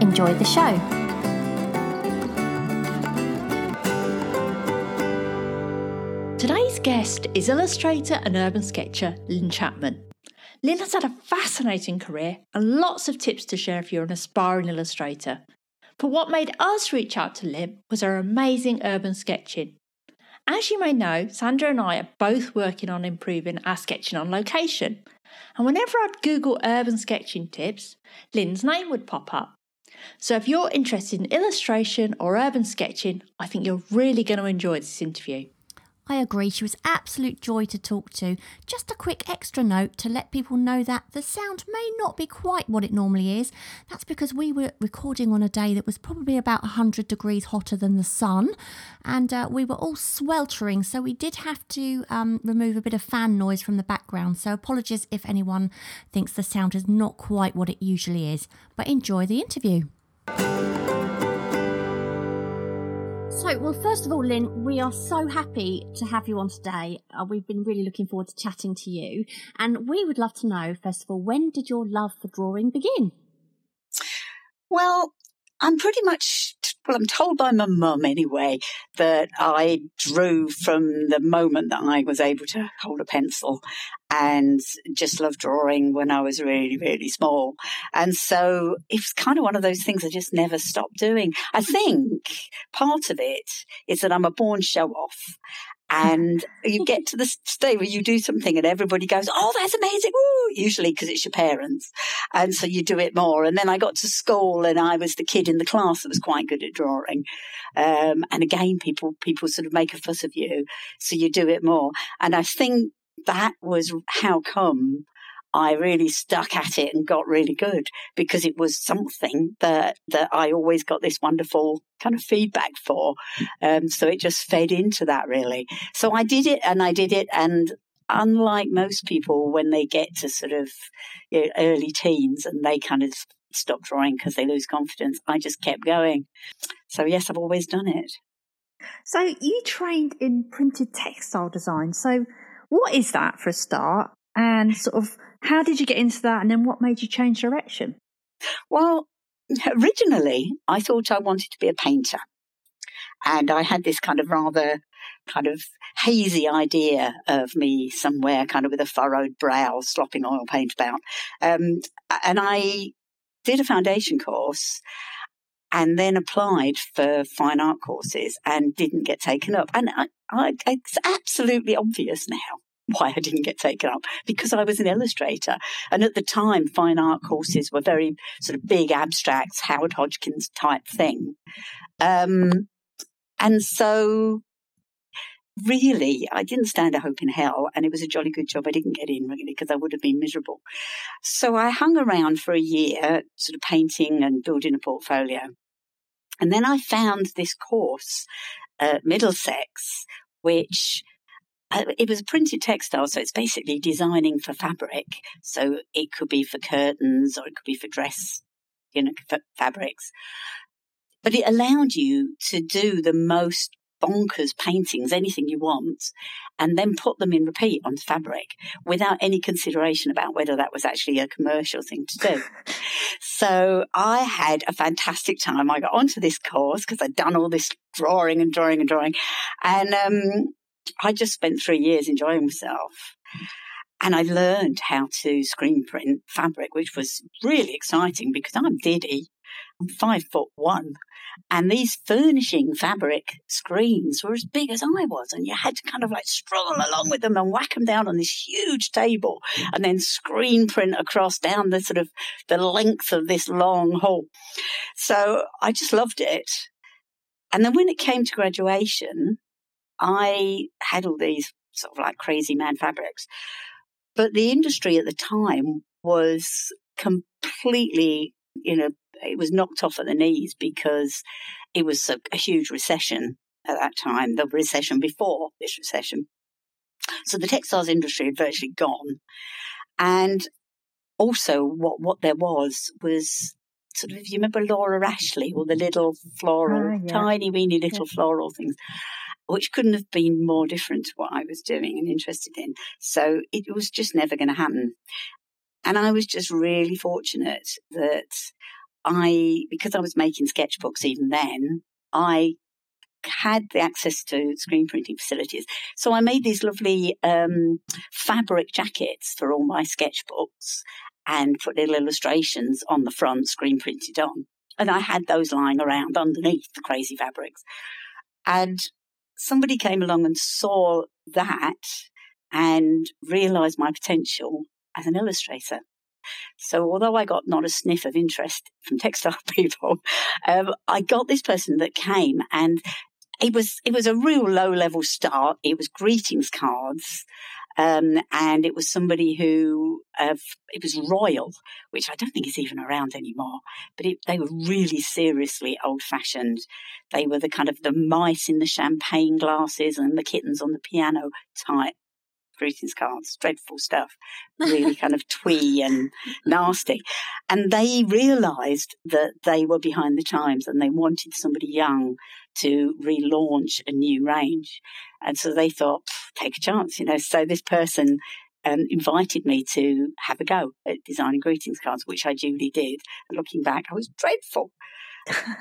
Enjoy the show. Today's guest is illustrator and urban sketcher Lynn Chapman. Lynn has had a fascinating career and lots of tips to share if you're an aspiring illustrator. But what made us reach out to Lynn was her amazing urban sketching. As you may know, Sandra and I are both working on improving our sketching on location. And whenever I'd Google urban sketching tips, Lynn's name would pop up. So if you're interested in illustration or urban sketching, I think you're really going to enjoy this interview. I agree, she was absolute joy to talk to. Just a quick extra note to let people know that the sound may not be quite what it normally is. That's because we were recording on a day that was probably about 100 degrees hotter than the sun, and uh, we were all sweltering, so we did have to um, remove a bit of fan noise from the background. So apologies if anyone thinks the sound is not quite what it usually is, but enjoy the interview. So, well, first of all, Lynn, we are so happy to have you on today. Uh, we've been really looking forward to chatting to you. And we would love to know, first of all, when did your love for drawing begin? Well, I'm pretty much, well, I'm told by my mum anyway that I drew from the moment that I was able to hold a pencil and just loved drawing when I was really, really small. And so it was kind of one of those things I just never stopped doing. I think part of it is that I'm a born show off and you get to the stage where you do something and everybody goes, Oh, that's amazing. Usually because it's your parents. And so you do it more. And then I got to school and I was the kid in the class that was quite good at drawing. Um, and again, people, people sort of make a fuss of you. So you do it more. And I think that was how come I really stuck at it and got really good because it was something that that I always got this wonderful kind of feedback for. Um, so it just fed into that really. So I did it and I did it and unlike most people when they get to sort of you know, early teens and they kind of stop drawing because they lose confidence, I just kept going. So yes, I've always done it. So you trained in printed textile design. So what is that for a start? And sort of how did you get into that? And then what made you change direction? Well, originally I thought I wanted to be a painter. And I had this kind of rather kind of hazy idea of me somewhere kind of with a furrowed brow, slopping oil paint about. Um, and I did a foundation course and then applied for fine art courses and didn't get taken up. And I, I, it's absolutely obvious now why I didn't get taken up because I was an illustrator. And at the time, fine art courses were very sort of big abstracts, Howard Hodgkins type thing. Um, and so really, I didn't stand a hope in hell, and it was a jolly good job I didn't get in really because I would have been miserable. So I hung around for a year, sort of painting and building a portfolio. And then I found this course at Middlesex, which it was printed textile, so it's basically designing for fabric. So it could be for curtains or it could be for dress, you know, fabrics. But it allowed you to do the most bonkers paintings, anything you want, and then put them in repeat on fabric without any consideration about whether that was actually a commercial thing to do. so I had a fantastic time. I got onto this course because I'd done all this drawing and drawing and drawing. And um, I just spent three years enjoying myself. And I learned how to screen print fabric, which was really exciting because I'm Diddy. I'm five foot one. And these furnishing fabric screens were as big as I was. And you had to kind of like stroll along with them and whack them down on this huge table and then screen print across down the sort of the length of this long hall. So I just loved it. And then when it came to graduation, I had all these sort of like crazy man fabrics. But the industry at the time was completely you know, it was knocked off at the knees because it was a, a huge recession at that time, the recession before this recession. So the textiles industry had virtually gone. And also what, what there was was sort of, if you remember Laura Ashley or the little floral, uh, yeah. tiny weeny little yeah. floral things, which couldn't have been more different to what I was doing and interested in. So it was just never going to happen. And I was just really fortunate that I, because I was making sketchbooks even then, I had the access to screen printing facilities. So I made these lovely um, fabric jackets for all my sketchbooks and put little illustrations on the front, screen printed on. And I had those lying around underneath the crazy fabrics. And somebody came along and saw that and realized my potential as an illustrator. So although I got not a sniff of interest from textile people, um, I got this person that came and it was it was a real low level start. It was greetings cards, um, and it was somebody who uh, it was Royal, which I don't think is even around anymore. But it, they were really seriously old fashioned. They were the kind of the mice in the champagne glasses and the kittens on the piano type greetings cards, dreadful stuff, really kind of twee and nasty. And they realized that they were behind the times and they wanted somebody young to relaunch a new range. And so they thought, take a chance, you know. So this person um, invited me to have a go at designing greetings cards, which I duly did. And looking back, I was dreadful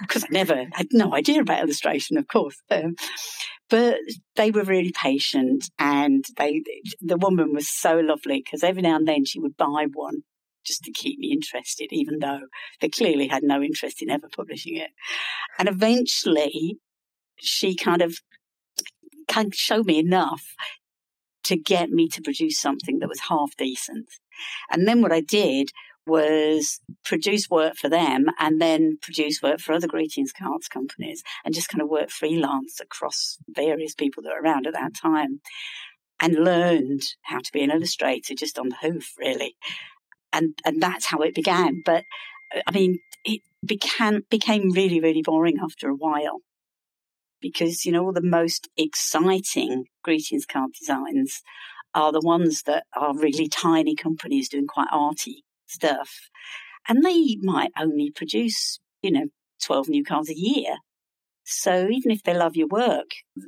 because I never had no idea about illustration, of course. Um, but they were really patient, and they the woman was so lovely because every now and then she would buy one just to keep me interested, even though they clearly had no interest in ever publishing it. And eventually, she kind of of showed me enough to get me to produce something that was half decent. And then what I did was produce work for them and then produce work for other greetings cards companies and just kind of work freelance across various people that were around at that time and learned how to be an illustrator just on the hoof really. And and that's how it began. But uh, i mean it became became really really boring after a while because you know all the most exciting greetings card designs are the ones that are really tiny companies doing quite arty stuff. And they might only produce, you know, 12 new cards a year. So even if they love your work,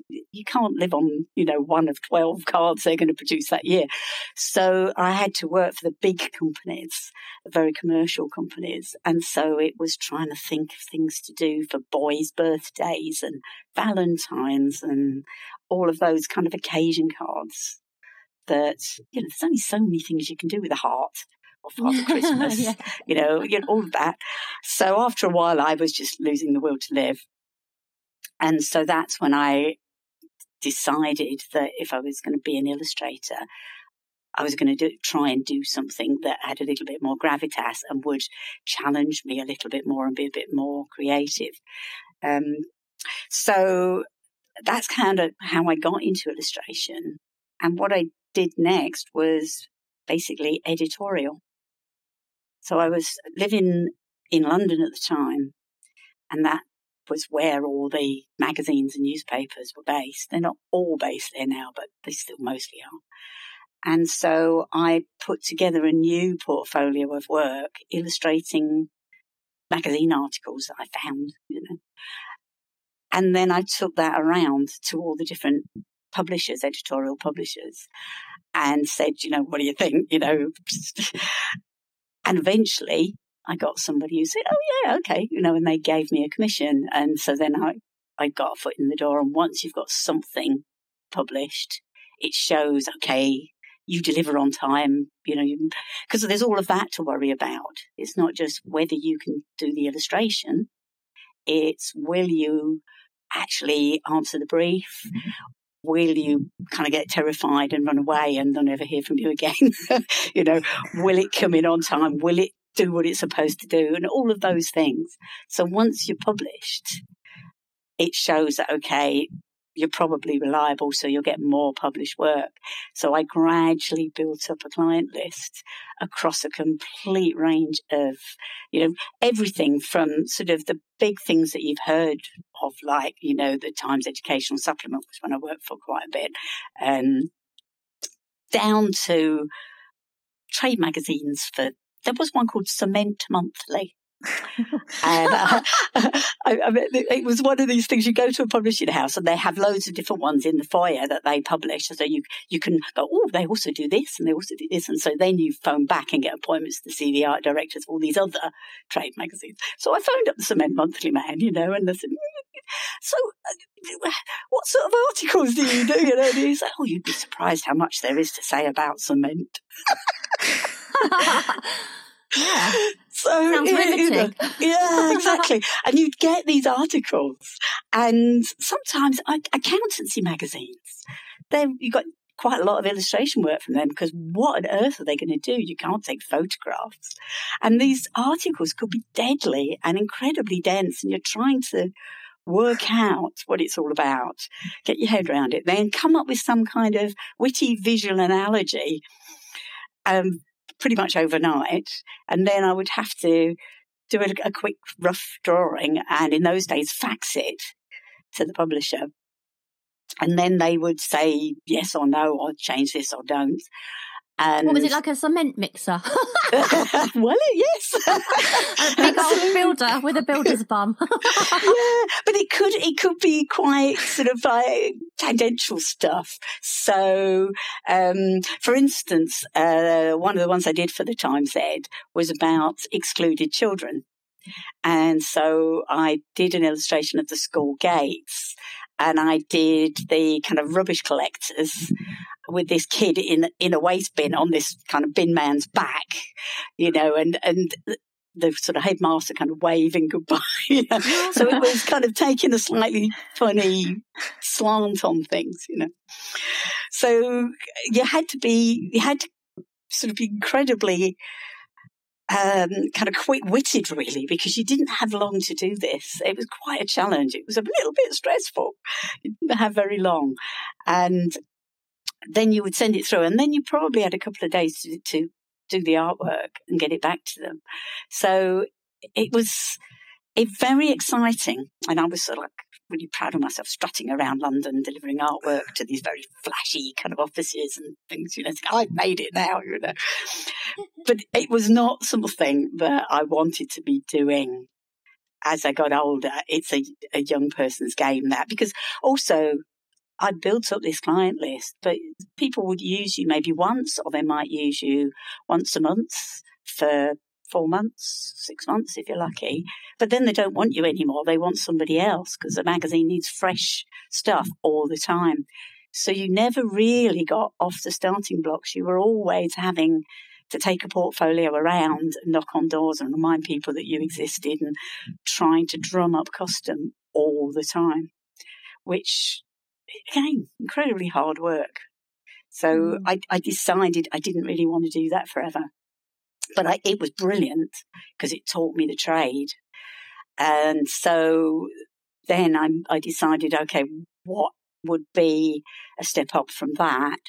you can't live on, you know, one of 12 cards they're going to produce that year. So I had to work for the big companies, very commercial companies. And so it was trying to think of things to do for boys' birthdays and Valentine's and all of those kind of occasion cards that, you know, there's only so many things you can do with a heart Father Christmas, yeah. you know, you know, all of that. So after a while, I was just losing the will to live. And so that's when I decided that if I was going to be an illustrator, I was going to do, try and do something that had a little bit more gravitas and would challenge me a little bit more and be a bit more creative. Um, so that's kind of how I got into illustration. And what I did next was basically editorial. So I was living in London at the time, and that was where all the magazines and newspapers were based. They're not all based there now, but they still mostly are. And so I put together a new portfolio of work illustrating magazine articles that I found, you know. And then I took that around to all the different publishers, editorial publishers, and said, you know, what do you think? You know, And eventually I got somebody who said, Oh, yeah, okay, you know, and they gave me a commission. And so then I, I got a foot in the door. And once you've got something published, it shows, okay, you deliver on time, you know, because there's all of that to worry about. It's not just whether you can do the illustration, it's will you actually answer the brief? Mm-hmm. Will you kind of get terrified and run away and they'll never hear from you again? you know, will it come in on time? Will it do what it's supposed to do? And all of those things. So once you're published, it shows that, okay, you're probably reliable, so you'll get more published work. So I gradually built up a client list across a complete range of, you know, everything from sort of the big things that you've heard of, like, you know, the Times Educational Supplement which when I worked for quite a bit, um, down to trade magazines for, there was one called Cement Monthly and uh, I, I mean, it was one of these things. You go to a publishing house and they have loads of different ones in the foyer that they publish, so you you can go, oh, they also do this and they also do this, and so then you phone back and get appointments to see the art directors of all these other trade magazines. So I phoned up the Cement Monthly man, you know, and I said, so uh, what sort of articles do you do? You know, and he's like, oh, you'd be surprised how much there is to say about cement. Yeah. So Sounds yeah, exactly. and you'd get these articles, and sometimes accountancy magazines. Then you got quite a lot of illustration work from them because what on earth are they going to do? You can't take photographs, and these articles could be deadly and incredibly dense, and you're trying to work out what it's all about, get your head around it, then come up with some kind of witty visual analogy. Um, pretty much overnight. And then I would have to do a, a quick rough drawing and in those days fax it to the publisher. And then they would say yes or no, or change this or don't. And what was it like a cement mixer? well, yes, a big old builder with a builder's bum. yeah, but it could it could be quite sort of like tangential stuff. So, um, for instance, uh, one of the ones I did for the Times Ed was about excluded children. And so I did an illustration of the school gates and I did the kind of rubbish collectors with this kid in in a waste bin on this kind of bin man's back, you know, and and the sort of headmaster kind of waving goodbye. So it was kind of taking a slightly funny slant on things, you know. So you had to be, you had to sort of be incredibly um, kind of quick witted, really, because you didn't have long to do this. It was quite a challenge. It was a little bit stressful. You didn't have very long. And then you would send it through, and then you probably had a couple of days to, to do the artwork and get it back to them. So it was it very exciting, and I was sort of like really proud of myself strutting around London delivering artwork to these very flashy kind of offices and things. You know, I've made it now. You know, but it was not something that I wanted to be doing as I got older. It's a, a young person's game that because also I built up this client list, but people would use you maybe once, or they might use you once a month for four months, six months if you're lucky. Mm-hmm. But then they don't want you anymore. They want somebody else because the magazine needs fresh stuff all the time. So you never really got off the starting blocks. You were always having to take a portfolio around and knock on doors and remind people that you existed and trying to drum up custom all the time, which again, incredibly hard work. So mm. I, I, decided I didn't really want to do that forever. But I, it was brilliant because it taught me the trade. And so then I, I decided, okay, what would be a step up from that?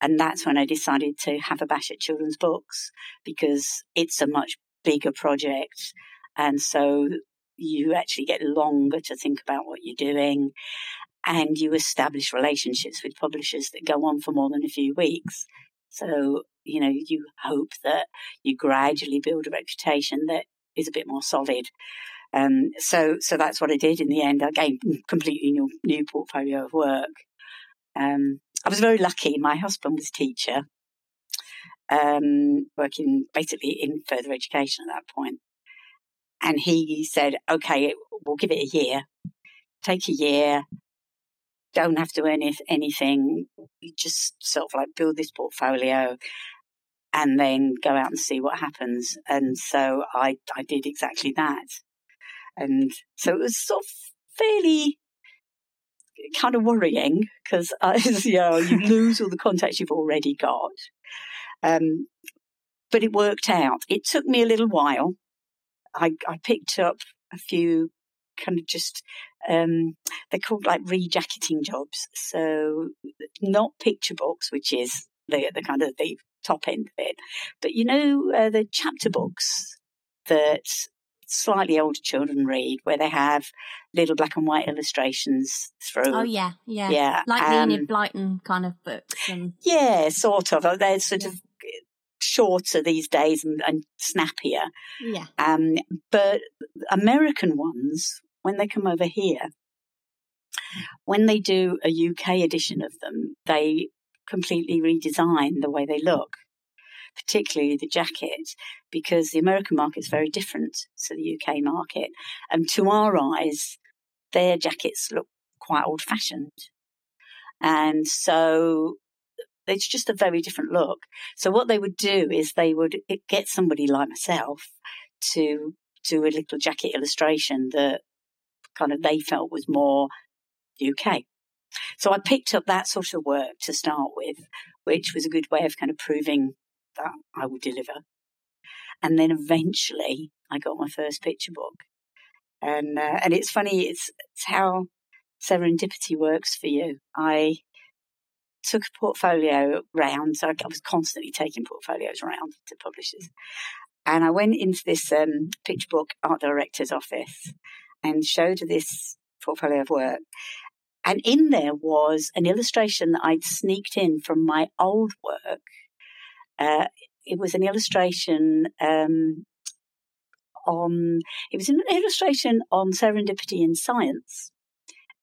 And that's when I decided to have a bash at children's books because it's a much bigger project. And so you actually get longer to think about what you're doing and you establish relationships with publishers that go on for more than a few weeks. So, you know, you hope that you gradually build a reputation that is a bit more solid. Um, so, so that's what I did in the end. I gained completely new, new portfolio of work. Um, I was very lucky. My husband was teacher, um, working basically in further education at that point. And he said, okay, we'll give it a year. Take a year, don't have to earn anything. You just sort of like build this portfolio and then go out and see what happens. And so I, I did exactly that. And so it was sort of fairly kind of worrying because you know you lose all the contacts you've already got. Um, but it worked out. It took me a little while. I, I picked up a few kind of just um, they're called like rejacketing jobs. So not picture books, which is the the kind of the top end of it, but you know uh, the chapter books that slightly older children read, where they have little black and white illustrations through. Oh yeah, yeah, yeah, like um, Enid Blyton kind of books. And yeah, sort of. They're sort Yeah. of shorter these days and, and snappier. yeah, Um, but American ones, when they come over here, mm. when they do a UK edition of them, they completely redesign the way they look, particularly the jacket, because the American market is very different to the UK market. And to our eyes, their jackets look quite old fashioned. And so it's just a very different look. So what they would do is they would get somebody like myself to do a little jacket illustration that kind of they felt was more UK. So I picked up that sort of work to start with, which was a good way of kind of proving that I would deliver. And then eventually I got my first picture book. And, uh, and it's funny, it's, it's how serendipity works for you. I took a portfolio round. So I was constantly taking portfolios round to publishers. And I went into this um, picture book art director's office and showed this portfolio of work. And in there was an illustration that I'd sneaked in from my old work. Uh, it was an illustration um, on, it was an illustration on serendipity in science.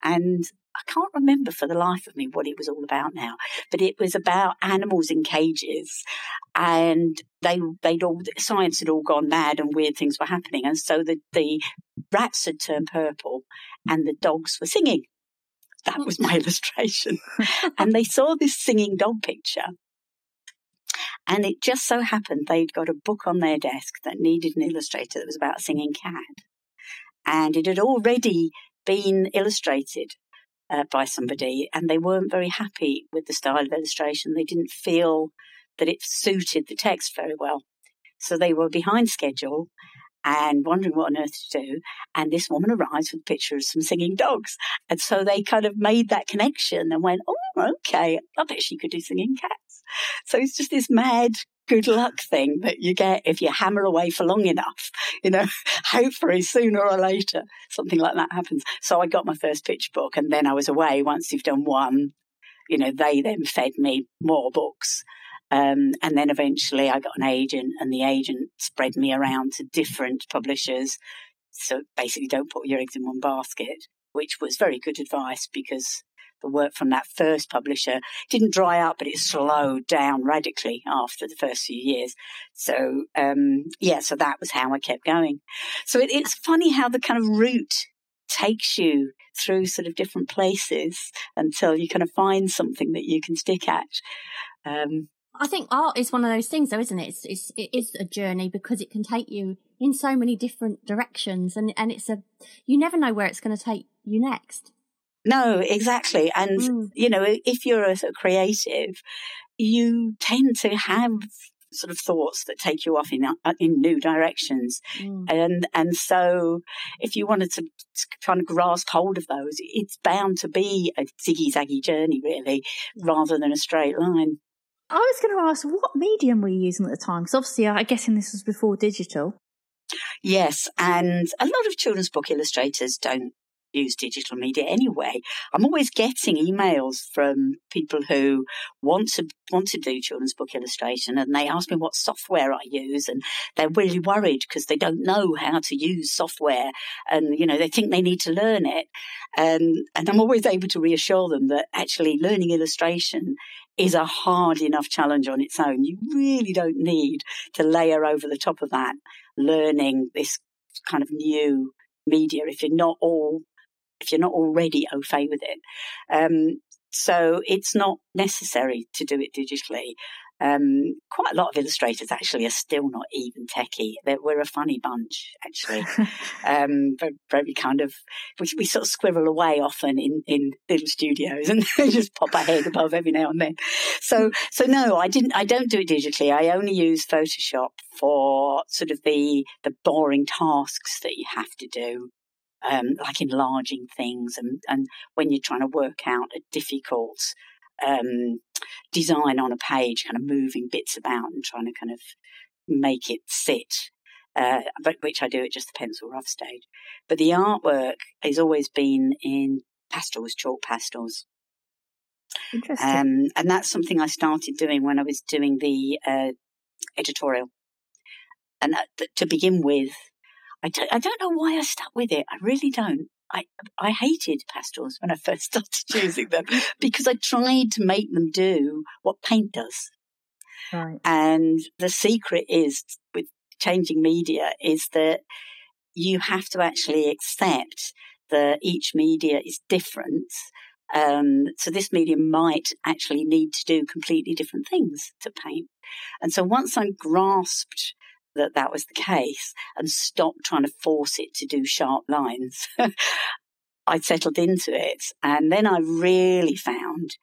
And I can't remember for the life of me what it was all about now, but it was about animals in cages, and they they'd all science had all gone mad and weird things were happening, and so the the rats had turned purple, and the dogs were singing. That was my illustration, and they saw this singing dog picture. And it just so happened they'd got a book on their desk that needed an illustrator that was about a singing cat. And it had already been illustrated uh, by somebody, and they weren't very happy with the style of illustration. They didn't feel that it suited the text very well. So they were behind schedule and wondering what on earth to do. And this woman arrives with a picture of some singing dogs. And so they kind of made that connection and went, oh, okay, I bet she could do singing cats. So it's just this mad good luck thing that you get if you hammer away for long enough. You know, hopefully sooner or later something like that happens. So I got my first picture book and then I was away. Once you've done one, you know, they then fed me more books. Um, and then eventually I got an agent and the agent spread me around to different publishers. So basically don't put your eggs in one basket, which was very good advice because the work from that first publisher didn't dry up, but it slowed down radically after the first few years. So, um, yeah, so that was how I kept going. So it, it's funny how the kind of route takes you through sort of different places until you kind of find something that you can stick at. Um, I think art is one of those things, though, isn't it? It's, it's it is a journey because it can take you in so many different directions, and and it's a you never know where it's going to take you next. No, exactly. And, Mm. you know, if you're a, sort of creative, you tend to have sort of thoughts that take you off in, uh, in new directions. Mm. And, and so if you wanted to, to kind of grasp hold of those, it's bound to be a ziggy zaggy journey, really, rather than a straight line. I was going to ask, what medium were you using at the time? Because obviously, I'm guessing this was before digital. Yes, and a lot of children's book illustrators don't use digital media anyway. I'm always getting emails from people who want to want to do children's book illustration and they ask me what software I use and they're really worried because they don't know how to use software and you know they think they need to learn it. And and I'm always able to reassure them that actually learning illustration is a hard enough challenge on its own. You really don't need to layer over the top of that learning this kind of new media if you're not all if you're not already au fait with it. Um, so it's not necessary to do it digitally. Um, quite a lot of illustrators actually are still not even techie. They're, we're a funny bunch, actually. um, very, very kind of, we, we sort of squirrel away often in, in little studios and just pop our head above every now and then. So, so no, I didn't, I don't do it digitally. I only use Photoshop for sort of the, the boring tasks that you have to do um, like enlarging things, and, and when you're trying to work out a difficult um, design on a page, kind of moving bits about and trying to kind of make it sit. Uh, but which I do at just the pencil rough stage. But the artwork has always been in pastels, chalk pastels. Interesting. Um, and that's something I started doing when I was doing the uh, editorial. And uh, th- to begin with, I don't, I don't know why I stuck with it. I really don't. I, I hated pastels when I first started using them because I tried to make them do what paint does. Right. And the secret is with changing media is that you have to actually accept that each media is different. Um, so this medium might actually need to do completely different things to paint. And so once I grasped that that was the case and stopped trying to force it to do sharp lines, I settled into it. And then I really found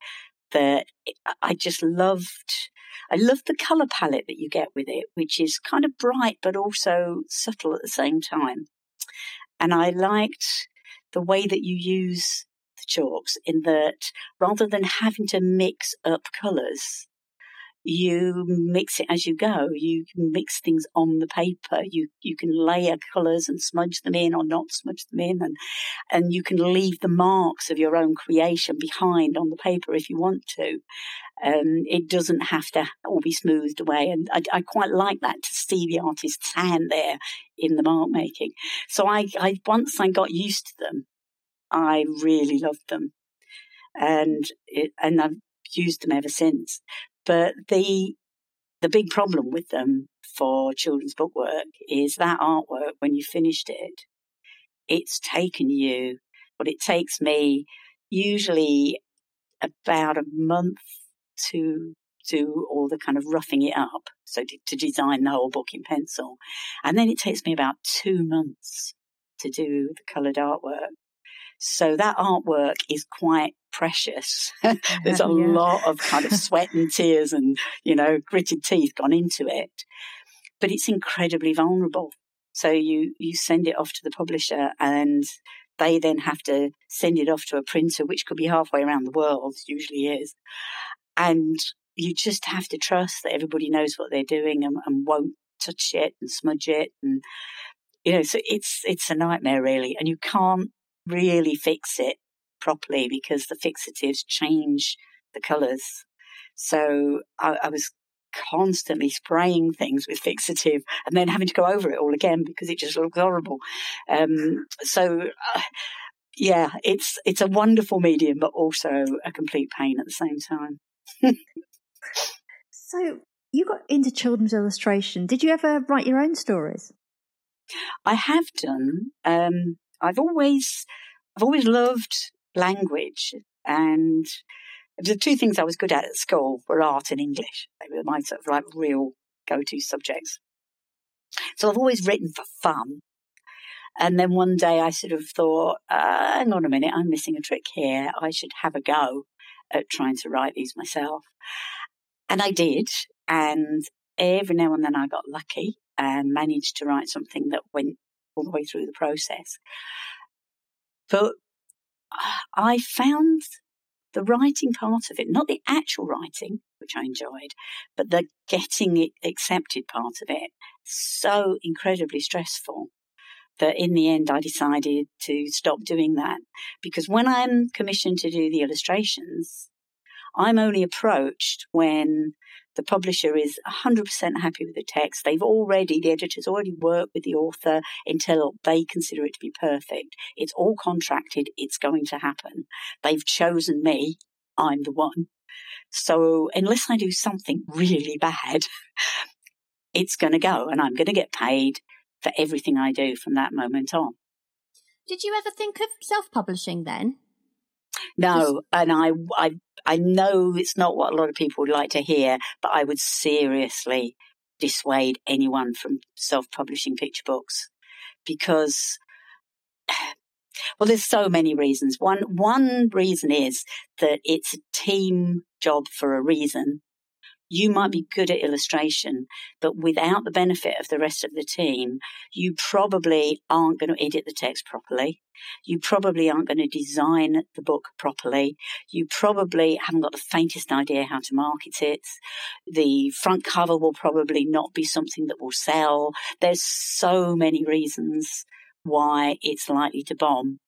that I just loved, I loved the color palette that you get with it, which is kind of bright, but also subtle at the same time. And I liked the way that you use the chalks in that rather than having to mix up colors, you mix it as you go. You mix things on the paper. You you can layer colours and smudge them in or not smudge them in, and and you can leave the marks of your own creation behind on the paper if you want to. Um, it doesn't have to all be smoothed away, and I, I quite like that to see the artist's hand there in the mark making. So I, I once I got used to them, I really loved them, and it, and I've used them ever since. But the the big problem with them for children's book work is that artwork when you finished it, it's taken you what it takes me usually about a month to do all the kind of roughing it up, so to, to design the whole book in pencil, and then it takes me about two months to do the coloured artwork. So that artwork is quite precious. There's a yeah. lot of kind of sweat and tears and, you know, gritted teeth gone into it. But it's incredibly vulnerable. So you, you send it off to the publisher and they then have to send it off to a printer, which could be halfway around the world, usually is. And you just have to trust that everybody knows what they're doing and, and won't touch it and smudge it and you know so it's it's a nightmare really and you can't really fix it properly because the fixatives change the colours. So I, I, was constantly spraying things with fixative and then having to go over it all again because it just looks horrible. Um, so uh, yeah, it's it's a wonderful medium, but also a complete pain at the same time. so you got into children's illustration. Did you ever write your own stories? I have done. Um, I've always, I've always loved language and the two things I was good at at school were art and English. They were my sort of like real go-to subjects. So I've always written for fun. And then one day I sort of thought, uh, hang on a minute, I'm missing a trick here. I should have a go at trying to write these myself. And I did. And every now and then I got lucky and managed to write something that went all the way through the process. But ah, I found the writing part of it, not the actual writing, which I enjoyed, but the getting it accepted part of it, so incredibly stressful that in the end I decided to stop doing that. Because when I'm commissioned to do the illustrations, I'm only approached when the publisher is 100% happy with the text. They've already, the editors already worked with the author until they consider it to be perfect. It's all contracted. It's going to happen. They've chosen me. I'm the one. So unless I do something really bad, it's going to go and I'm going to get paid for everything I do from that moment on. Did you ever think of self publishing then? No, and I, I, I know it's not what a lot of people would like to hear, but I would seriously dissuade anyone from self-publishing picture books because, well, there's so many reasons. One, one reason is that it's a team job for a reason. You might be good at illustration, but without the benefit of the rest of the team, you probably aren't going to edit the text properly. You probably aren't going to design the book properly. You probably haven't got the faintest idea how to market it. The front cover will probably not be something that will sell. There's so many reasons why it's likely to bomb.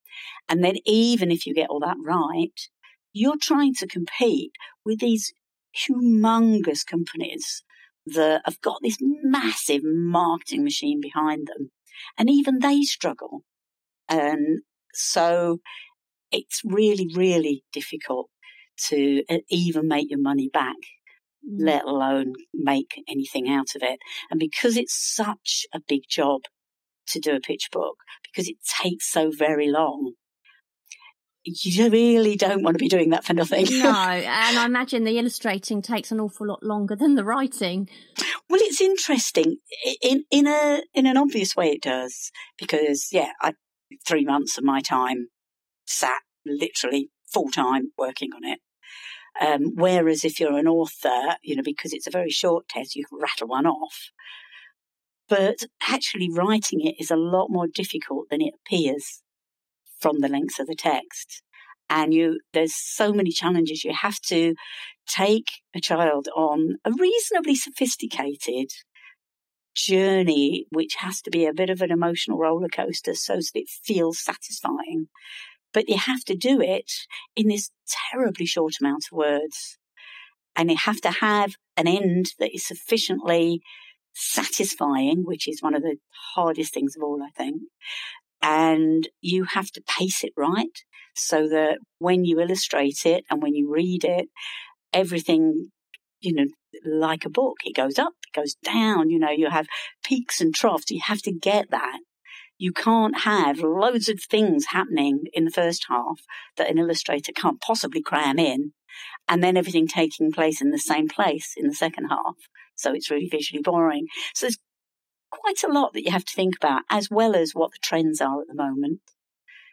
And then even if you get all that right, you're trying to compete with these humongous companies that have got this massive marketing machine behind them. And even they struggle. And so it's really, really difficult to uh, even make your money back, mm. let alone make anything out of it. And because it's such a big job to do a pitch book, because it takes so very long, you really don't want to be doing that for nothing. no, and I imagine the illustrating takes an awful lot longer than the writing. Well, it's interesting in in a in an obvious way. It does because yeah, I three months of my time sat literally full time working on it. Um, whereas if you're an author, you know, because it's a very short test, you can rattle one off. But actually writing it is a lot more difficult than it appears from the length of the text. And you, there's so many challenges. You have to take a child on a reasonably sophisticated journey, which has to be a bit of an emotional roller coaster so that it feels satisfying. But you have to do it in this terribly short amount of words. And you have to have an end that is sufficiently satisfying, which is one of the hardest things of all, I think, and you have to pace it right so that when you illustrate it and when you read it, everything, you know, like a book, it goes up, it goes down, you know, you have peaks and troughs. You have to get that. You can't have loads of things happening in the first half that an illustrator can't possibly cram in and then everything taking place in the same place in the second half. So it's really visually boring. So there's quite a lot that you have to think about, as well as what the trends are at the moment.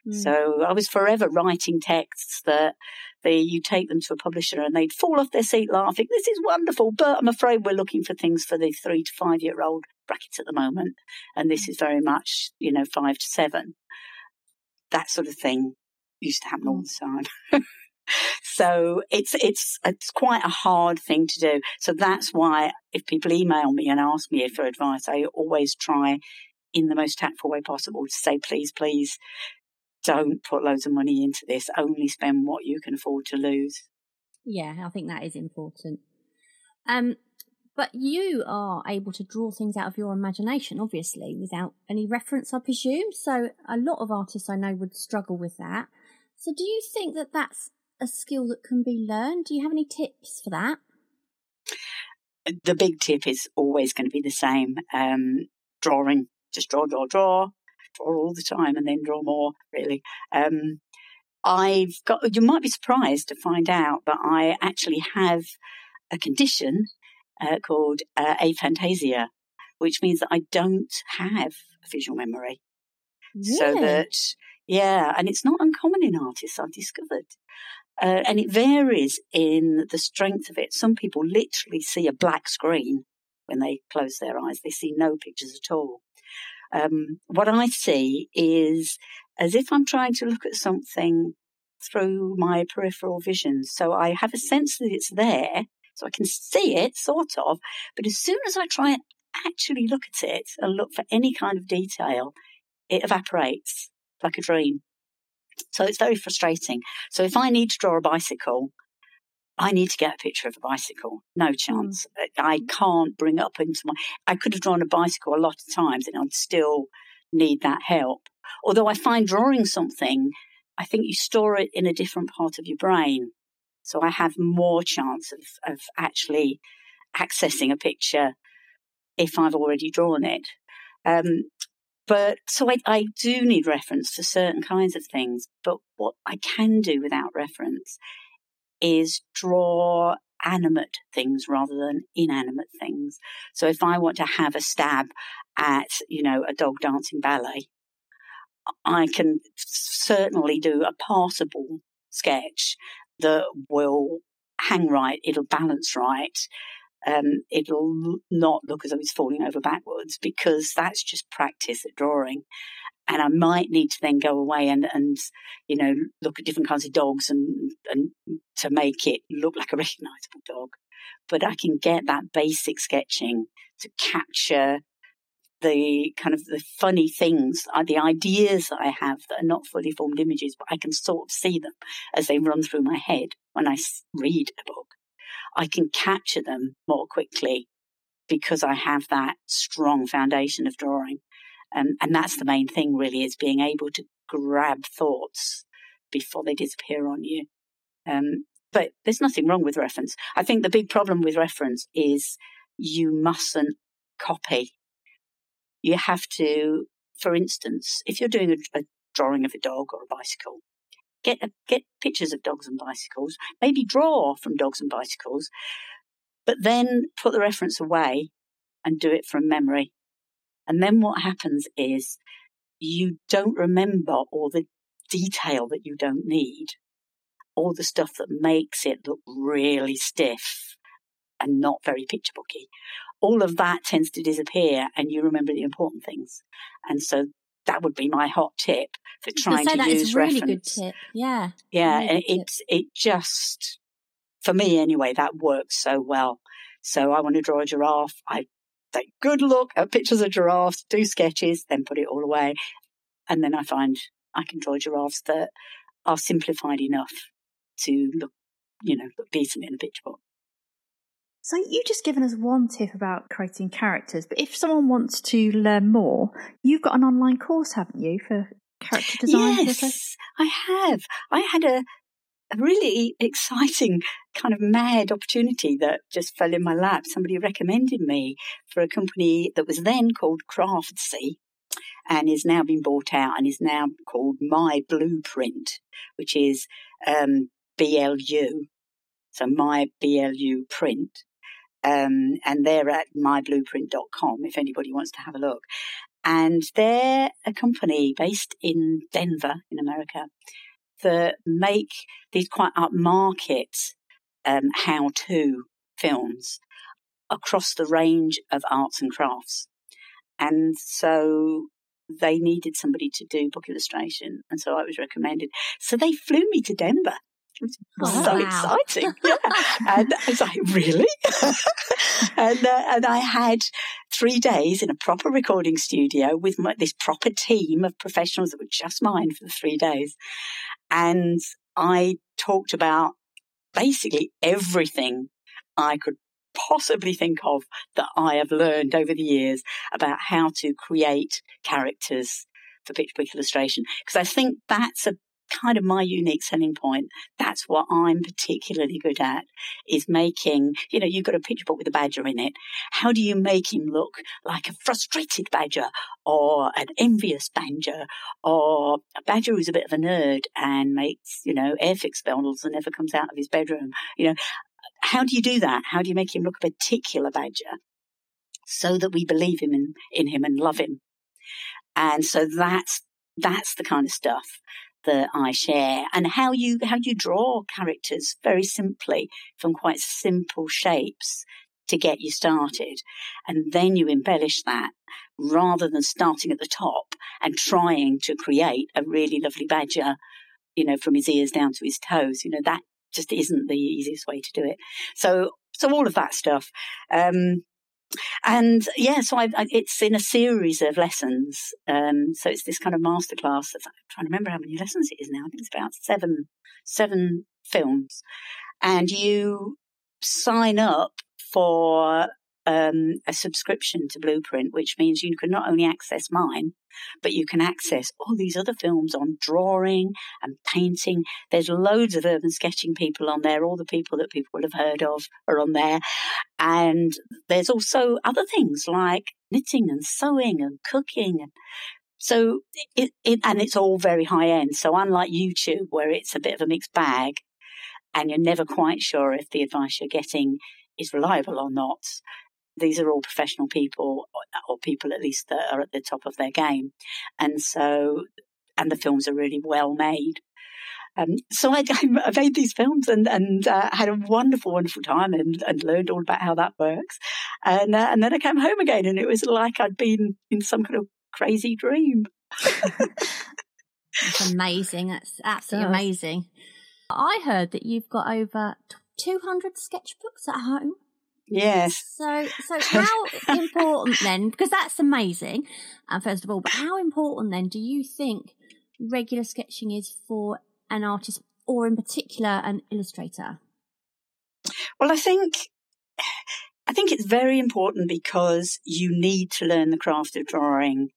Mm. So I was forever writing texts that they, you take them to a publisher and they'd fall off their seat laughing. This is wonderful, but I'm afraid we're looking for things for the three to five year old brackets at the moment. And this is very much, you know, five to seven. That sort of thing used to happen all mm. the time. So it's it's it's quite a hard thing to do. So that's why if people email me and ask me for advice, I always try in the most tactful way possible to say, please, please don't put loads of money into this. Only spend what you can afford to lose. Yeah, I think that is important. Um, but you are able to draw things out of your imagination, obviously, without any reference, I presume. So a lot of artists I know would struggle with that. So do you think that that's a skill that can be learned? Do you have any tips for that? The big tip is always going to be the same um, drawing. Just draw, draw, draw, draw all the time and then draw more, really. Um, I've got, you might be surprised to find out that I actually have a condition uh, called uh, aphantasia, which means that I don't have visual memory. Really? So that, yeah, and it's not uncommon in artists, I've discovered. Uh, and it varies in the strength of it. Some people literally see a black screen when they close their eyes. They see no pictures at all. Um, what I see is as if I'm trying to look at something through my peripheral vision. So I have a sense that it's there, so I can see it, sort of. But as soon as I try and actually look at it and look for any kind of detail, it evaporates like a dream. So it's very frustrating. So if I need to draw a bicycle, I need to get a picture of a bicycle. No hmm. chance. Mm. I can't bring up into my. I could have drawn a bicycle a lot of times and I'd still need that help. Although I find drawing something, I think you store it in a different part of your brain. So I have more chance of, of actually accessing a picture if I've already drawn it. Um, but so I, I do need reference to certain kinds of things. But what I can do without reference is draw animate things rather than inanimate things. So if I want to have a stab at, you know, a dog dancing ballet, I can certainly do a passable sketch that will hang right, it'll balance right, um, it'll not look as though it's falling over backwards because that's just practice at drawing. And I might need to then go away and, and you know, look at different kinds of dogs and, and to make it look like a recognizable dog. But I can get that basic sketching to capture the kind of the funny things, uh, the ideas that I have that are not fully formed images, but I can sort of see them as they run through my head when I read a book. I can capture them more quickly because I have that strong foundation of drawing. Um, and that's the main thing, really, is being able to grab thoughts before they disappear on you. Um, but there's nothing wrong with reference. I think the big problem with reference is you mustn't copy. You have to, for instance, if you're doing a, a drawing of a dog or a bicycle, get get pictures of dogs and bicycles, maybe draw from dogs and bicycles, but then put the reference away and do it from memory. And then what happens is you don't remember all the detail that you don't need, all the stuff that makes it look really stiff and not very picture booky. All of that tends to disappear and you remember the important things. And so that would be my hot tip for trying to use really reference. good tip. Yeah. Yeah, really and it it just for me anyway that works so well. So I want to draw a giraffe. I take good look at pictures of giraffes, do sketches, then put it all away, and then I find I can draw giraffes that are simplified enough to look, you know, look decent in a picture book. So you've just given us one tip about creating characters, but if someone wants to learn more, you've got an online course, haven't you, for character design? Yes, I have. I had a, a really exciting kind of mad opportunity that just fell in my lap. Somebody recommended me for a company that was then called Craftsy and is now been bought out and is now called My Bluprint, which is um, BLU. So my BLU print. Um, and they're at mybluprint.com if anybody wants to have a look. And they're a company based in Denver, in America, that make these quite upmarket um, how to films across the range of arts and crafts. And so they needed somebody to do book illustration. And so I was recommended. So they flew me to Denver was oh, so exciting. Yeah. and I was like, really? and, uh, and I had three days in a proper recording studio with my, this proper team of professionals that were just mine for the three days. And I talked about basically everything I could possibly think of that I have learned over the years about how to create characters for picture book illustration. Because I think that's a kind of my unique selling point. That's what I'm particularly good at is making, you know, you've got a picture book with a badger in it. How do you make him look like a frustrated badger or an envious badger or a badger who's a bit of a nerd and makes, you know, airfix bundles and never comes out of his bedroom? You know, how do you do that? How do you make him look a particular badger so that we believe him in, in him and love him? And so that's that's the kind of stuff that I share and how you how you draw characters very simply from quite simple shapes to get you started. And then you embellish that rather than starting at the top and trying to create a really lovely badger you know from his ears down to his toes. You know that just isn't the easiest way to do it. So so all of that stuff. Um, and yeah, so I, I, it's in a series of lessons. Um, so it's this kind of masterclass. I'm trying to remember how many lessons it is now. I think it's about seven, seven films, and you sign up for um, a subscription to Bluprint, which means you can not only access mine, but you can access all these other films on drawing and painting. There's loads of urban sketching people on there. All the people that people will have heard of are on there. And there's also other things like knitting and sewing and cooking and so it, it, and it's all very high end. So unlike YouTube, where it's a bit of a mixed bag, and you're never quite sure if the advice you're getting is reliable or not, these are all professional people, or people at least that are at the top of their game. And so, and the films are really well made. Um, so I, I, made these films and, and uh, had a wonderful, wonderful time and, and learned all about how that works. And, uh, and then I came home again and it was like I'd been in some kind of crazy dream. That's amazing. That's absolutely amazing. I heard that you've got over 200 sketchbooks at home. Yes. So, so how important then? Because that's amazing, uh, first of all. But how important then do you think regular sketching is for an artist, or in particular an illustrator? Well, I think I think it's very important because you need to learn the craft of drawing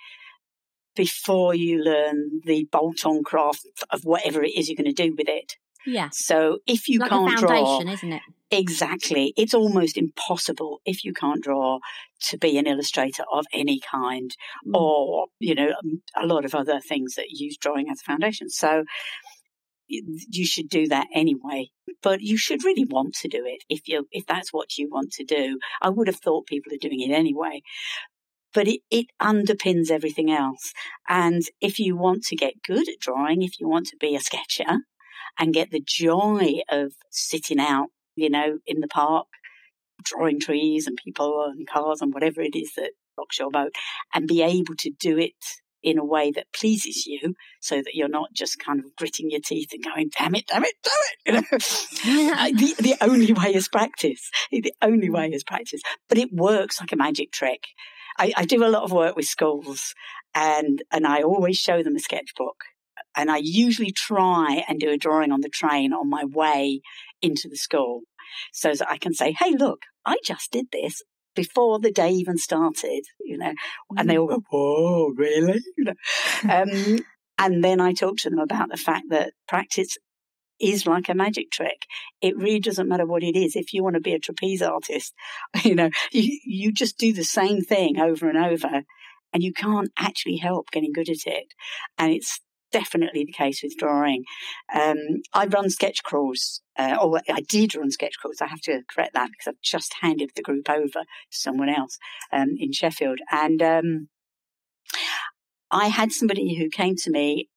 before you learn the bolt-on craft of whatever it is you're going to do with it. Yeah. So if you like can't draw, isn't it? Exactly. It's almost impossible if you can't draw to be an illustrator of any kind mm. or, you know, um, a lot of other things that use drawing as a foundation. So you should do that anyway, but you should really want to do it if you, if that's what you want to do. I would have thought people are doing it anyway, but it, it underpins everything else. And if you want to get good at drawing, if you want to be a sketcher, and get the joy of sitting out, you know, in the park, drawing trees and people and cars and whatever it is that rocks your boat, and be able to do it in a way that pleases you so that you're not just kind of gritting your teeth and going, damn it, damn it, damn it. You know? the, the only way is practice. The only way mm. is practice. But it works like a magic trick. I, I do a lot of work with schools and, and I always show them a sketchbook and I usually try and do a drawing on the train on my way into the school so that I can say, hey, look, I just did this before the day even started, you know, and they all go, whoa, really? Um, and then I talk to them about the fact that practice is like a magic trick. It really doesn't matter what it is. If you want to be a trapeze artist, you know, you, you just do the same thing over and over and you can't actually help getting good at it. And it's definitely the case with drawing. Um, I run sketch crawls, uh, or I did run sketch crawls. I have to correct that because I've just handed the group over to someone else um, in Sheffield. And um, I had somebody who came to me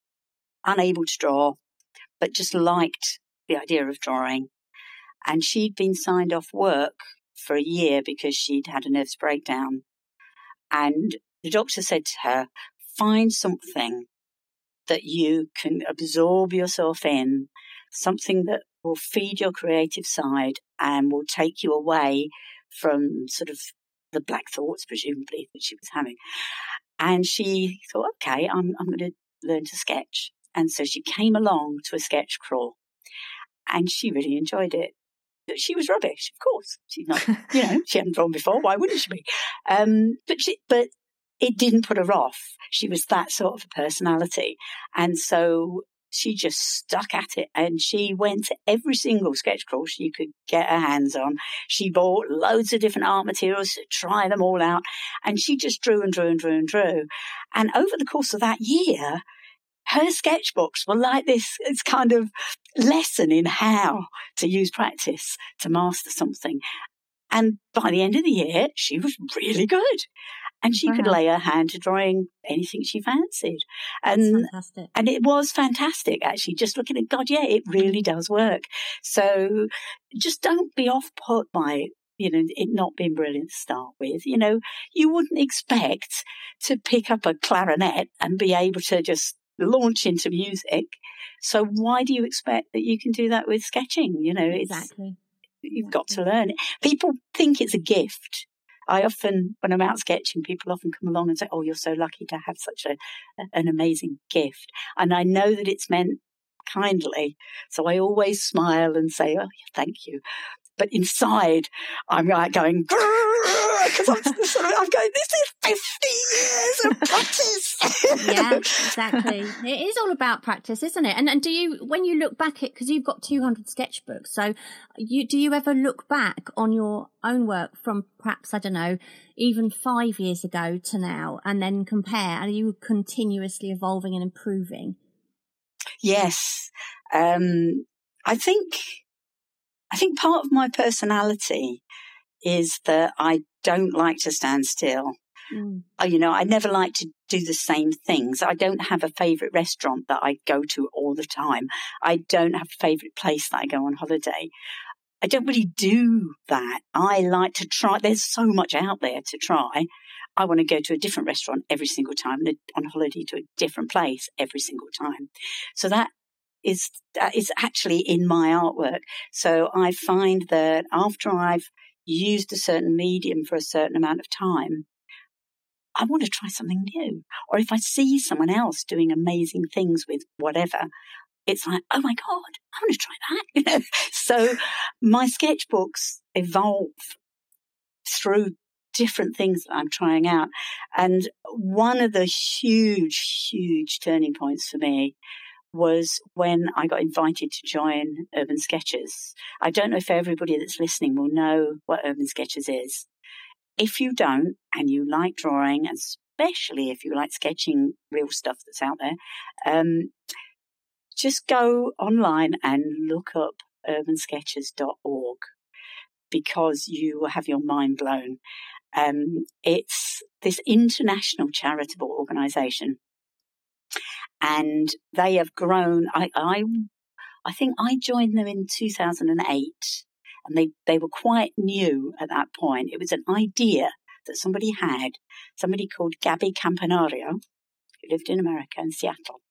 unable to draw, but just liked the idea of drawing. And she'd been signed off work for a year because she'd had a nervous breakdown. And the doctor said to her, find something that you can absorb yourself in, something that will feed your creative side and will take you away from sort of the black thoughts, presumably, that she was having. And she thought, okay, I'm, I'm going to learn to sketch. And so she came along to a sketch crawl and she really enjoyed it. But she was rubbish, of course. She's not, you know, she hadn't drawn before. Why wouldn't she be? Um, but she, but it didn't put her off. She was that sort of a personality. And so she just stuck at it and she went to every single sketch crawl she could get her hands on. She bought loads of different art materials to try them all out. And she just drew and drew and drew and drew. And over the course of that year, her sketchbooks were like this, it's kind of lesson in how to use practice to master something. And by the end of the year, she was really good and she wow. could lay her hand to drawing anything she fancied. And and it was fantastic actually. Just looking at God, yeah, it really does work. So just don't be off put by you know, it not being brilliant to start with. You know, you wouldn't expect to pick up a clarinet and be able to just launch into music. So why do you expect that you can do that with sketching? You know, exactly. You've got to learn it. People think it's a gift I often, when I'm out sketching, people often come along and say, "Oh, you're so lucky to have such a an amazing gift," and I know that it's meant kindly, so I always smile and say, "Oh, thank you." But inside, I'm like going, because I'm, I'm going, this is 50 years of practice. yeah, exactly. It is all about practice, isn't it? And, and do you, when you look back at, because you've got 200 sketchbooks, so you, do you ever look back on your own work from perhaps, I don't know, even five years ago to now and then compare? Are you continuously evolving and improving? Yes. Um, I think I think part of my personality is that I don't like to stand still. Mm. You know, I never like to do the same things. I don't have a favorite restaurant that I go to all the time. I don't have a favorite place that I go on holiday. I don't really do that. I like to try. There's so much out there to try. I want to go to a different restaurant every single time and on holiday to a different place every single time. So that is, that is actually in my artwork. So I find that after I've used a certain medium for a certain amount of time, I want to try something new. Or if I see someone else doing amazing things with whatever, it's like, oh my God, I want to try that. so my sketchbooks evolve through different things that I'm trying out. And one of the huge, huge turning points for me was when I got invited to join Urban Sketchers. I don't know if everybody that's listening will know what Urban Sketchers is. If you don't, and you like drawing, especially if you like sketching real stuff that's out there, um, just go online and look up urbansketchers.org because you will have your mind blown. Um, it's this international charitable organization and they have grown. I, I, I think I joined them in 2008 and they, they were quite new at that point. It was an idea that somebody had, somebody called Gabi Campanario, who lived in America in Seattle.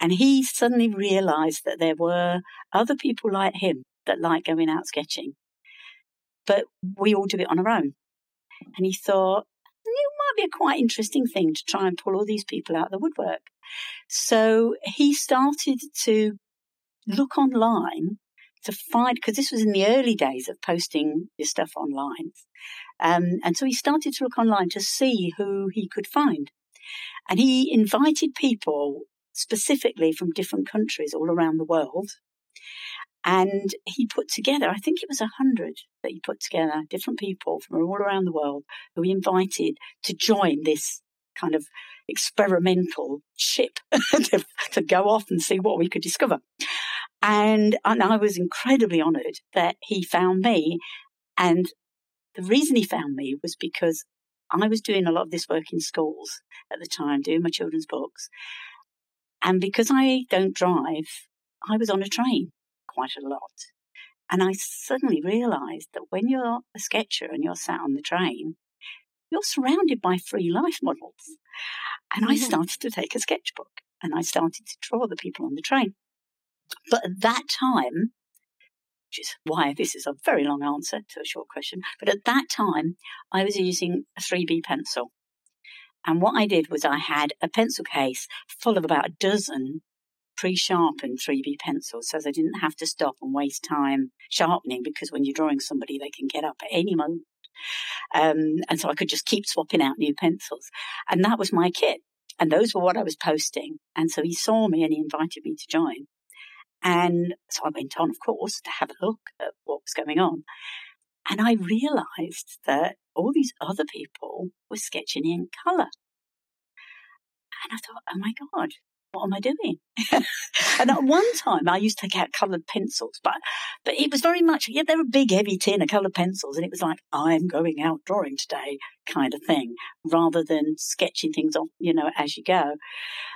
And he suddenly realized that there were other people like him that like going out sketching, but we all do it on our own. And he thought, might be a quite interesting thing to try and pull all these people out of the woodwork. So he started to look online to find, because this was in the early days of posting your stuff online. Um, and so he started to look online to see who he could find. And he invited people specifically from different countries all around the world. And he put together, I think it was a hundred that he put together, different people from all around the world who he invited to join this kind of experimental ship to, to, go off and see what we could discover. And, and I was incredibly honored that he found me. And the reason he found me was because I was doing a lot of this work in schools at the time, doing my children's books. And because I don't drive, I was on a train quite a lot. And I suddenly realized that when you're a sketcher and you're sat on the train, you're surrounded by free life models. And I mm-hmm. started to take a sketchbook and I started to draw the people on the train. But at that time, which is why this is a very long answer to a short question, but at that time, I was using a 3B pencil. And what I did was I had a pencil case full of about a dozen pre-sharpened 3B pencils so I didn't have to stop and waste time sharpening because when you're drawing somebody, they can get up at any moment. Um, and so I could just keep swapping out new pencils. And that was my kit. And those were what I was posting. And so he saw me and he invited me to join. And so I went on, of course, to have a look at what was going on. And I realized that all these other people were sketching in color. And I thought, oh my God, what am I doing? and at one time, I used to take out coloured pencils, but but it was very much yeah, they were a big heavy tin of coloured pencils, and it was like I'm going out drawing today kind of thing, rather than sketching things off, you know, as you go.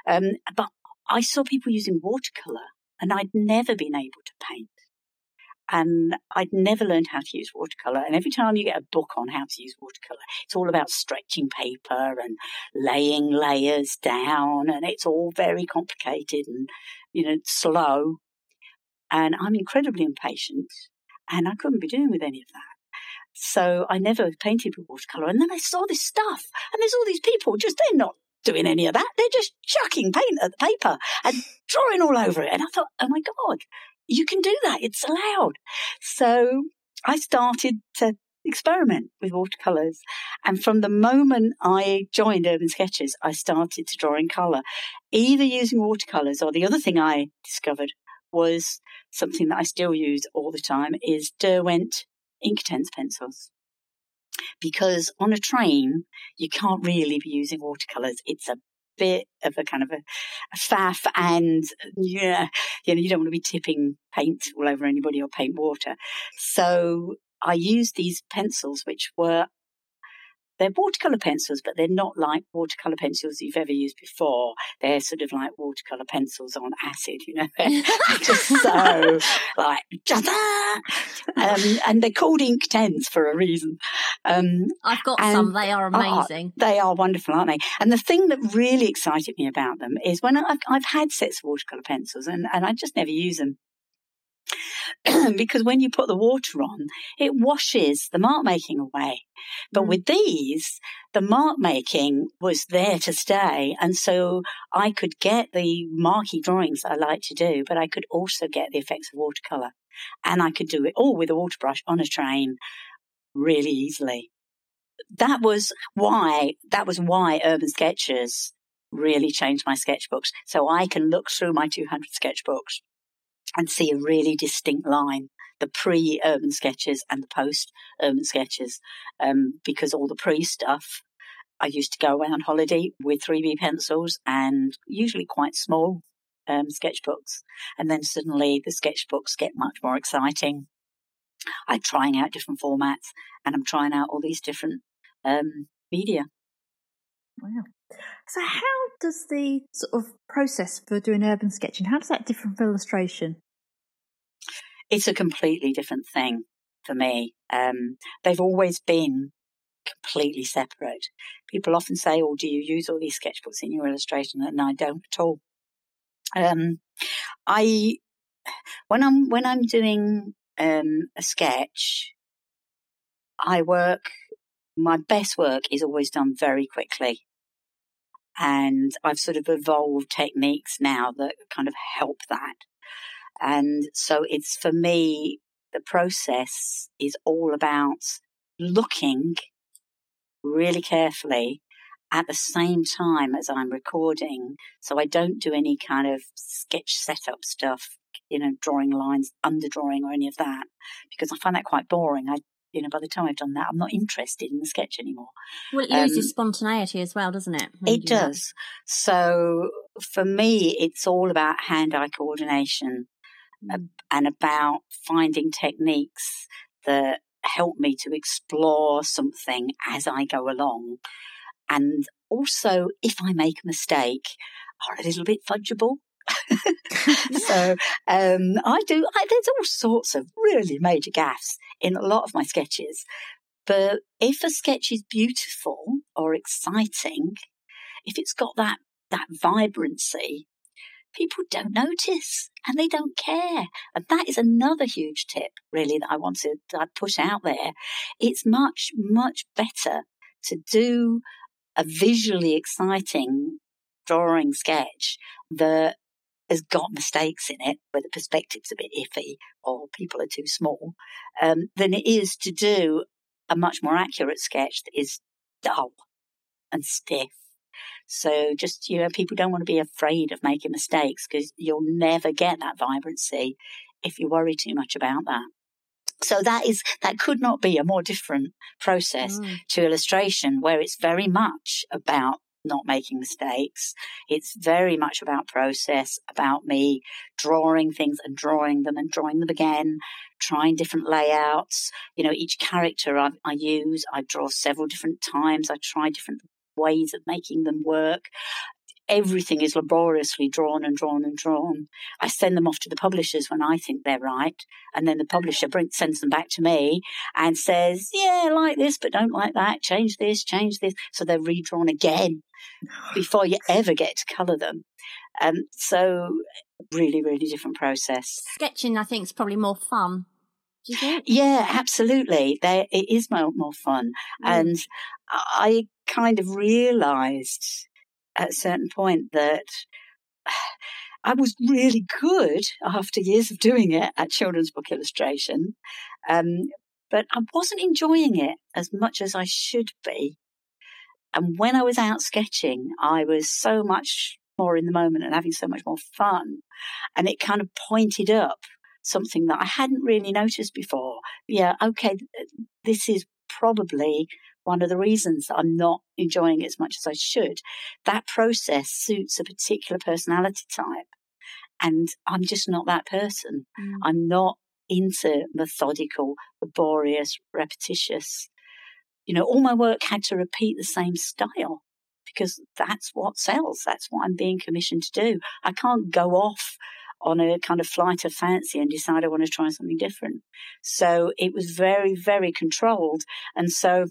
Um, but I saw people using watercolour, and I'd never been able to paint and I'd never learned how to use watercolor. And every time you get a book on how to use watercolor, it's all about stretching paper and laying layers down, and it's all very complicated and you know slow. And I'm incredibly impatient, and I couldn't be doing with any of that. So I never painted with watercolor. And then I saw this stuff, and there's all these people just they're not doing any of that. They're just chucking paint at the paper and drawing all over it. And I thought, oh my God, you can do that. It's allowed. So I started to experiment with watercolors. And from the moment I joined Urban Sketchers, I started to draw in color, either using watercolors or the other thing I discovered was something that I still use all the time is Derwent Inktense pencils. Because on a train, you can't really be using watercolors. It's a bit of a kind of a, a faff and yeah, you know, you don't want to be tipping paint all over anybody or paint water. So I used these pencils, which were they're watercolor pencils, but they're not like watercolor pencils you've ever used before. They're sort of like watercolor pencils on acid, you know, they're just so like, um, and they're called Inktense for a reason. Um, I've got some; they are amazing. they are wonderful, aren't they? And the thing that really excited me about them is when I've, I've had sets of watercolor pencils, and, and I just never use them. because when you put the water on, it washes the mark making away. But mm. with these, the mark making was there to stay. And so I could get the marky drawings I like to do, but I could also get the effects of watercolor. And I could do it all with a water brush on a train really easily. That was why, that was why Urban Sketchers really changed my sketchbooks. So I can look through my 200 sketchbooks and see a really distinct line the pre urban sketches and the post urban sketches um, because all the pre stuff I used to go away on holiday with 3B pencils and usually quite small um, sketchbooks. And then suddenly the sketchbooks get much more exciting. I'm trying out different formats and I'm trying out all these different um, media. Wow. So, how does the sort of process for doing urban sketching, how does that differ from illustration? It's a completely different thing for me. Um, they've always been completely separate. People often say, "Oh, do you use all these sketchbooks in your illustration?" And I don't at all. Um, I when I'm when I'm doing um, a sketch, I work. My best work is always done very quickly. And I've sort of evolved techniques now that kind of help that. And so it's for me, the process is all about looking really carefully at the same time as I'm recording. So I don't do any kind of sketch setup stuff, you know, drawing lines, underdrawing or any of that, because I find that quite boring. I you know, by the time I've done that, I'm not interested in the sketch anymore. Well, it loses um, spontaneity as well, doesn't it? It does. That? So for me, it's all about hand-eye coordination mm. and about finding techniques that help me to explore something as I go along. And also, if I make a mistake, are a little bit fudgeable. so um, I do. I, there's all sorts of really major gaffes in a lot of my sketches. But if a sketch is beautiful or exciting, if it's got that that vibrancy, people don't notice and they don't care. And that is another huge tip, really, that I want to put out there. It's much, much better to do a visually exciting drawing sketch that has got mistakes in it, where the perspective's a bit iffy or people are too small, um, than it is to do a much more accurate sketch that is dull and stiff. So just, you know, people don't want to be afraid of making mistakes because you'll never get that vibrancy if you worry too much about that. So that is, that could not be a more different process mm. to illustration where it's very much about not making mistakes. It's very much about process, about me drawing things and drawing them and drawing them again, trying different layouts. You know, each character I, I use, I draw several different times. I try different ways of making them work everything is laboriously drawn and drawn and drawn. I send them off to the publishers when I think they're right, and then the publisher brings, sends them back to me and says, "Yeah, like this, but don't like that. Change this, change this." So they're redrawn again before you ever get to colour them. Um, so really, really different process. Sketching, I think, is probably more fun. Do you think? Yeah, absolutely. There, it is more, more fun. Mm. And I kind of realised at a certain point that I was really good after years of doing it at children's book illustration, um, but I wasn't enjoying it as much as I should be. And when I was out sketching, I was so much more in the moment and having so much more fun. And it kind of pointed up something that I hadn't really noticed before. Yeah, okay, this is probably one of the reasons that I'm not enjoying it as much as I should. That process suits a particular personality type. And I'm just not that person. Mm. I'm not into methodical, laborious, repetitious, you know, all my work had to repeat the same style because that's what sells. That's what I'm being commissioned to do. I can't go off on a kind of flight of fancy and decide I want to try something different. So it was very, very controlled. And so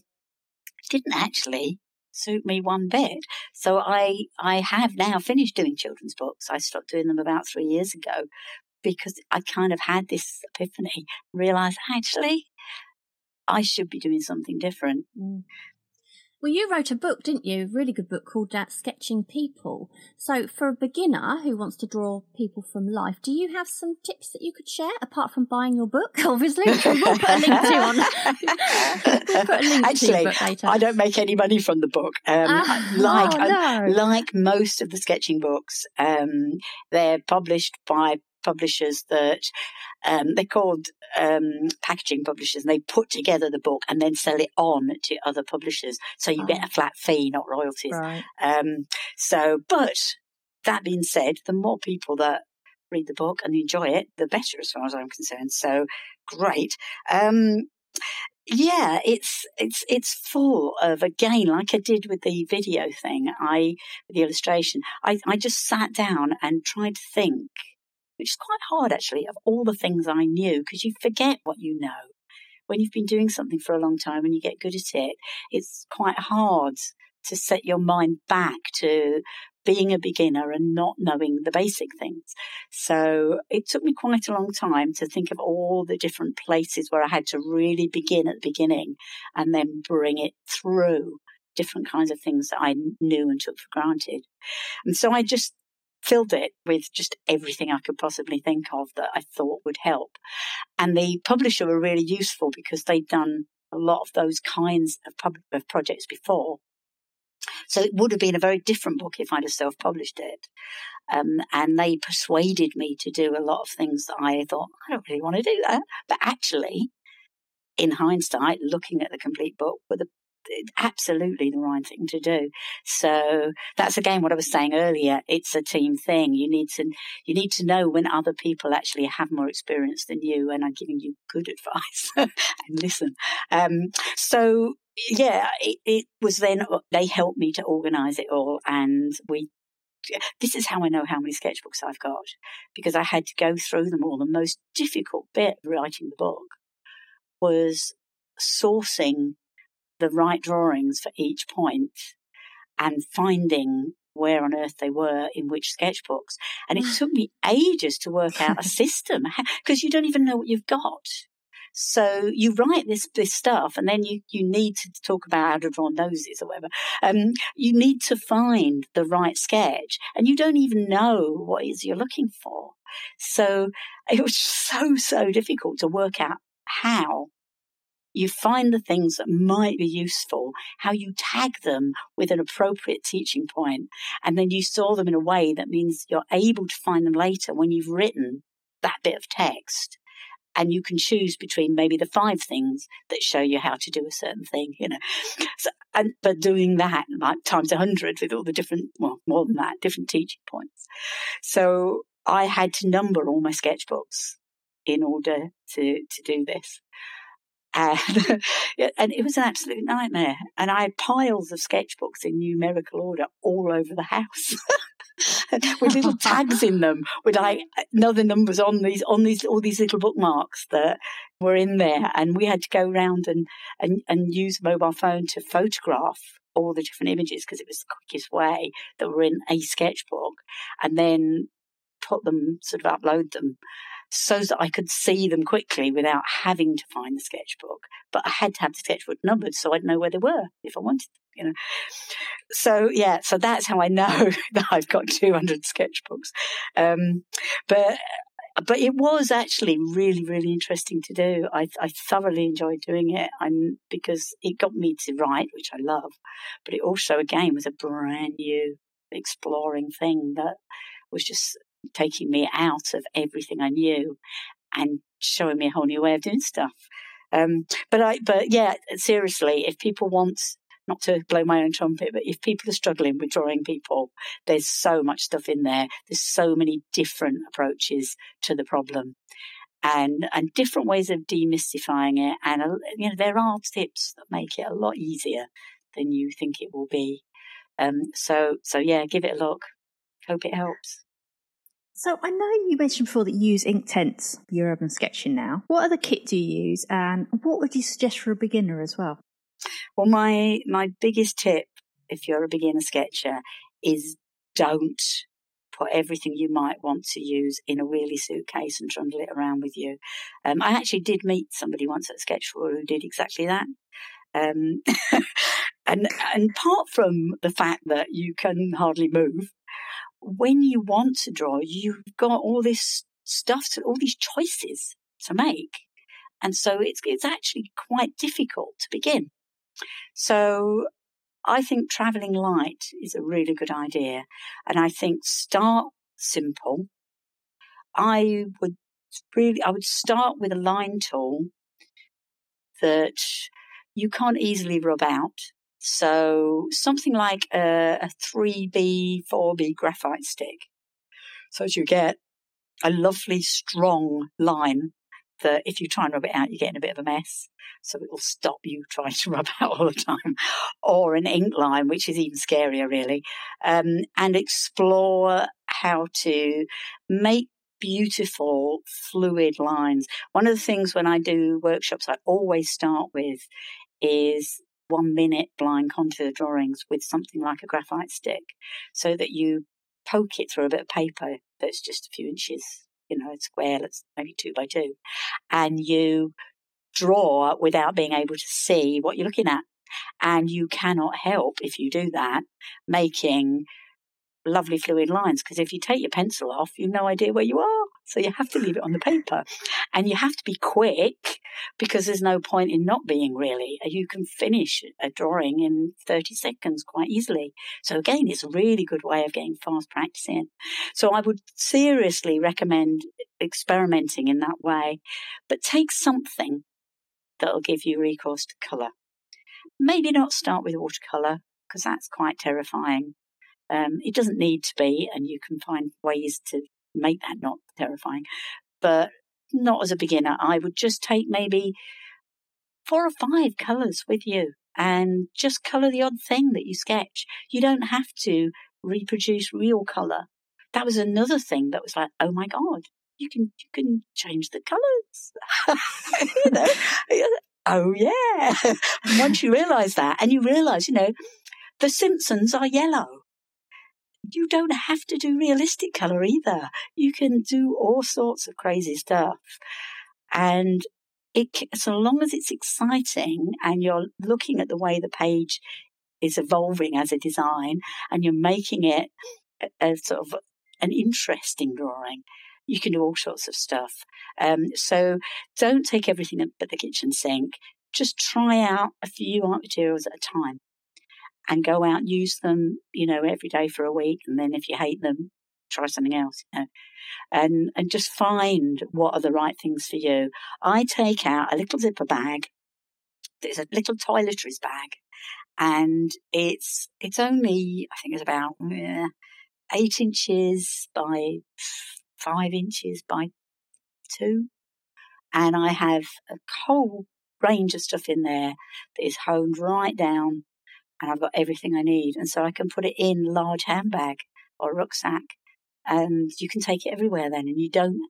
didn't actually suit me one bit. So I, I have now finished doing children's books. I stopped doing them about three years ago because I kind of had this epiphany, realized actually I should be doing something different. Mm. Well, you wrote a book, didn't you? A really good book called uh, Sketching People. So, for a beginner who wants to draw people from life, do you have some tips that you could share apart from buying your book? Obviously, we'll put a link to on. we'll put a link Actually, to book later. I don't make any money from the book. Um, Ah, like oh, no. like most of the sketching books, um, they're published by publishers that um, they're called um, packaging publishers, and they put together the book and then sell it on to other publishers. So you get Oh. a flat fee, not royalties. Right. Um, so, but that being said, the more people that read the book and enjoy it, the better, as far as I'm concerned. So, great. Um, yeah, it's it's it's full of again, like I did with the video thing. I the illustration, I I just sat down and tried to think, which is quite hard actually, of all the things I knew because you forget what you know when you've been doing something for a long time and you get good at it. It's quite hard to set your mind back to being a beginner and not knowing the basic things. So it took me quite a long time to think of all the different places where I had to really begin at the beginning and then bring it through different kinds of things that I knew and took for granted. And so I just filled it with just everything I could possibly think of that I thought would help. And the publisher were really useful because they'd done a lot of those kinds of, pub- of projects before. So it would have been a very different book if I'd have self published it. Um, and they persuaded me to do a lot of things that I thought, I don't really want to do that. But actually, in hindsight, looking at the complete book were the absolutely the right thing to do. So that's again what I was saying earlier. It's a team thing. You need to you need to know when other people actually have more experience than you and are giving you good advice and listen. Um, so yeah, it, it was then they helped me to organise it all, and we. This is how I know how many sketchbooks I've got because I had to go through them all. The most difficult bit of writing the book was sourcing the right drawings for each point and finding where on earth they were in which sketchbooks. And it took me ages to work out a system because you don't even know what you've got. So you write this this stuff, and then you you need to talk about how to draw noses or whatever. Um, you need to find the right sketch, and you don't even know what it is you're looking for. So it was so so difficult to work out how you find the things that might be useful, how you tag them with an appropriate teaching point, and then you store them in a way that means you're able to find them later when you've written that bit of text. And you can choose between maybe the five things that show you how to do a certain thing, you know. So, and but doing that like times a hundred with all the different, well, more than that, different teaching points. So I had to number all my sketchbooks in order to to do this and, and it was an mm-hmm. absolute nightmare. And I had piles of sketchbooks in numerical order all over the house. with little tags in them with like other numbers on these on these all these little bookmarks that were in there and we had to go around and and, and use a mobile phone to photograph all the different images because it was the quickest way that were in a sketchbook and then put them sort of upload them so that I could see them quickly without having to find the sketchbook. But I had to have the sketchbook numbered so I'd know where they were if I wanted them, you know. So yeah, so that's how I know that I've got 200 sketchbooks. Um, but but it was actually really, really interesting to do. I, I thoroughly enjoyed doing it. I'm because it got me to write, which I love. But it also, again, was a brand new exploring thing that was just taking me out of everything I knew and showing me a whole new way of doing stuff. Um, but I, but yeah, seriously, if people want, not to blow my own trumpet, but if people are struggling with drawing people, there's so much stuff in there. There's so many different approaches to the problem. and and different ways of demystifying it. And you know, there are tips that make it a lot easier than you think it will be. Um, so so yeah, give it a look. Hope it helps. So I know you mentioned before that you use Inktense your urban sketching now. What other kit do you use, and what would you suggest for a beginner as well? Well, my my biggest tip, if you're a beginner sketcher, is don't put everything you might want to use in a wheelie suitcase and trundle it around with you. Um, I actually did meet somebody once at Sketchful who did exactly that. Um, and and apart from the fact that you can hardly move, when you want to draw, you've got all this stuff, to, all these choices to make, and so it's it's actually quite difficult to begin. So I think traveling light is a really good idea. And I think start simple. I would really, I would start with a line tool that you can't easily rub out. So something like a, a 3B, 4B graphite stick. So as you get a lovely strong line that if you try and rub it out, you get in a bit of a mess. So it will stop you trying to rub out all the time. Or an ink line, which is even scarier, really. Um, and explore how to make beautiful fluid lines. One of the things when I do workshops, I always start with is one minute blind contour drawings with something like a graphite stick so that you poke it through a bit of paper that's just a few inches you know, a square that's maybe two by two, and you draw without being able to see what you're looking at. And you cannot help, if you do that, making lovely fluid lines because if you take your pencil off, you've no idea where you are. So you have to leave it on the paper. And you have to be quick because there's no point in not being really. You can finish a drawing in 30 seconds quite easily. So again, it's a really good way of getting fast practice in. So I would seriously recommend experimenting in that way, but take something that'll give you recourse to colour. Maybe not start with watercolour because that's quite terrifying. Um, it doesn't need to be, and you can find ways to make that not terrifying. But not as a beginner. I would just take maybe four or five colours with you and just colour the odd thing that you sketch. You don't have to reproduce real colour. That was another thing that was like, oh my God, you can you can change the colours. you know? oh yeah. once you realise that and you realise, you know, the Simpsons are yellow you don't have to do realistic color either. You can do all sorts of crazy stuff. And it, so long as it's exciting and you're looking at the way the page is evolving as a design and you're making it a, a sort of an interesting drawing, you can do all sorts of stuff. Um, so don't take everything but the kitchen sink. Just try out a few art materials at a time and go out and use them, you know, every day for a week. And then if you hate them, try something else, you know, and, and just find what are the right things for you. I take out a little zipper bag. It's a little toiletries bag and it's, it's only, I think it's about eight inches by five inches by two. And I have a whole range of stuff in there that is honed right down and I've got everything I need. And so I can put it in large handbag or rucksack and you can take it everywhere then. And you don't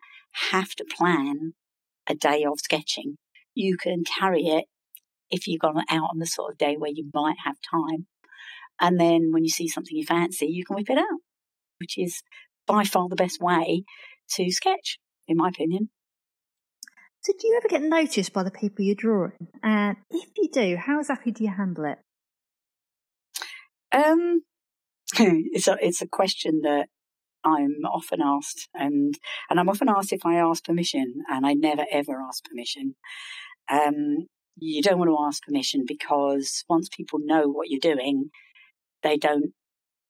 have to plan a day of sketching. You can carry it if you've gone out on the sort of day where you might have time. And then when you see something you fancy, you can whip it out, which is by far the best way to sketch, in my opinion. So, do you ever get noticed by the people you're drawing? And if you do, how exactly do you handle it? Um, it's a it's a question that I'm often asked, and and I'm often asked if I ask permission, and I never ever ask permission. Um, you don't want to ask permission because once people know what you're doing, they don't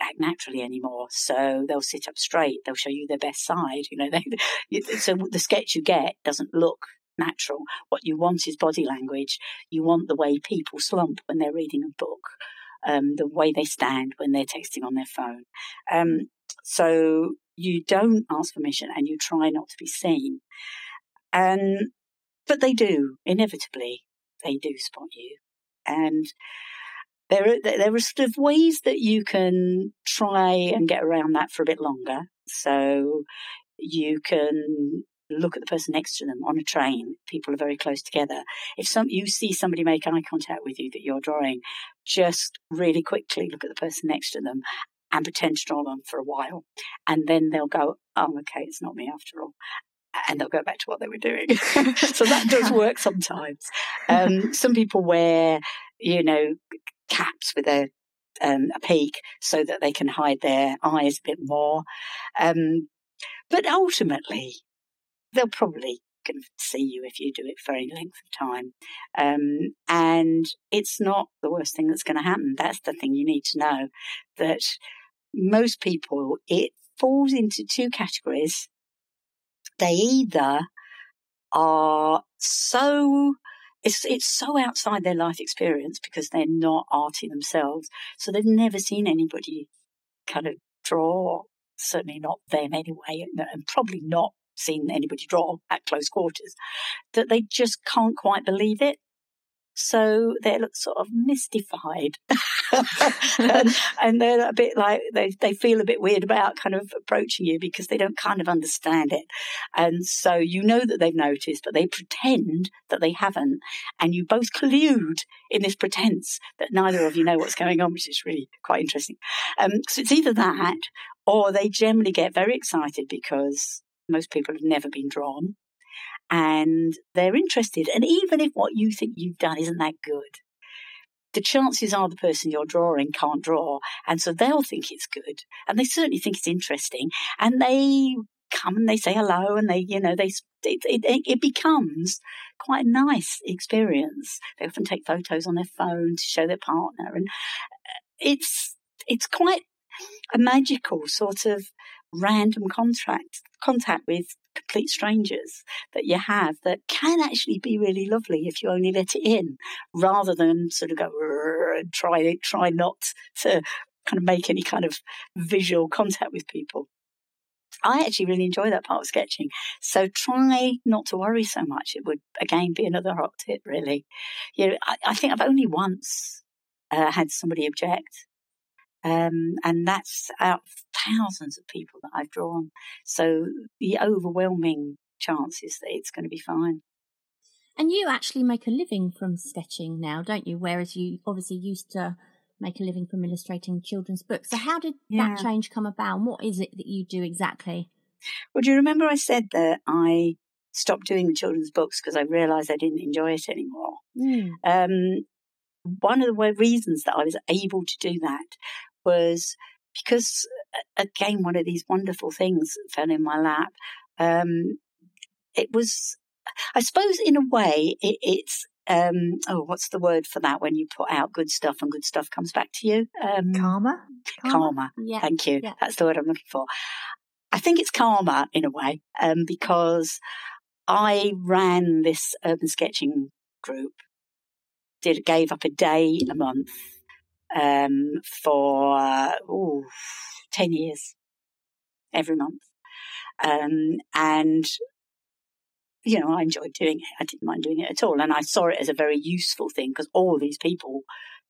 act naturally anymore. So they'll sit up straight. They'll show you their best side. You know, they, so the sketch you get doesn't look natural. What you want is body language. You want the way people slump when they're reading a book um, the way they stand when they're texting on their phone. Um, so you don't ask permission and you try not to be seen. And, but they do, inevitably, they do spot you. And there are, there are sort of ways that you can try and get around that for a bit longer. So you can look at the person next to them on a train. People are very close together. If some you see somebody make eye contact with you that you're drawing, just really quickly look at the person next to them and pretend to draw them for a while, and then they'll go, "Oh, okay, it's not me after all." And they'll go back to what they were doing. so that does work sometimes. Um, some people wear, you know, caps with a um, a peak so that they can hide their eyes a bit more. Um, but ultimately, they'll probably can see you if you do it for any length of time. Um, and it's not the worst thing that's going to happen. That's the thing you need to know that most people, it falls into two categories. They either are so it's it's so outside their life experience because they're not arty themselves, so they've never seen anybody kind of draw. Certainly not them anyway, and probably not seen anybody draw at close quarters. That they just can't quite believe it. So they're sort of mystified. and, and, they're a bit like, they, they feel a bit weird about kind of approaching you because they don't kind of understand it. And so you know that they've noticed, but they pretend that they haven't. And you both collude in this pretense that neither of you know what's going on, which is really quite interesting. Um, so it's either that or they generally get very excited because most people have never been drawn and they're interested. And even if what you think you've done isn't that good, the chances are the person you're drawing can't draw. And so they'll think it's good. And they certainly think it's interesting. And they come and they say hello and they, you know, they, it, it, it becomes quite a nice experience. They often take photos on their phone to show their partner. And uh, it's, it's quite a magical sort of random contact contact with complete strangers that you have that can actually be really lovely if you only let it in, rather than sort of go try try not to kind of make any kind of visual contact with people. I actually really enjoy that part of sketching. So try not to worry so much. It would again be another hot tip, really. You know, I, I think I've only once uh, had somebody object um, and that's out of thousands of people that I've drawn. So the overwhelming chance is that it's going to be fine. And you actually make a living from sketching now, don't you? Whereas you obviously used to make a living from illustrating children's books. So how did yeah. that change come about? what is it that you do exactly? Well, do you remember I said that I stopped doing the children's books because I realised I didn't enjoy it anymore? Mm. Um, one of the reasons that I was able to do that was because, again, one of these wonderful things fell in my lap. Um, it was, I suppose, in a way, it, it's um, oh, what's the word for that when you put out good stuff and good stuff comes back to you? Um, karma? karma. Karma. Yeah. Thank you. Yeah. That's the word I'm looking for. I think it's karma in a way, um, because I ran this urban sketching group, did gave up a day a month um, for ooh, 10 years every month. Um, and, you know, I enjoyed doing it. I didn't mind doing it at all. And I saw it as a very useful thing because all these people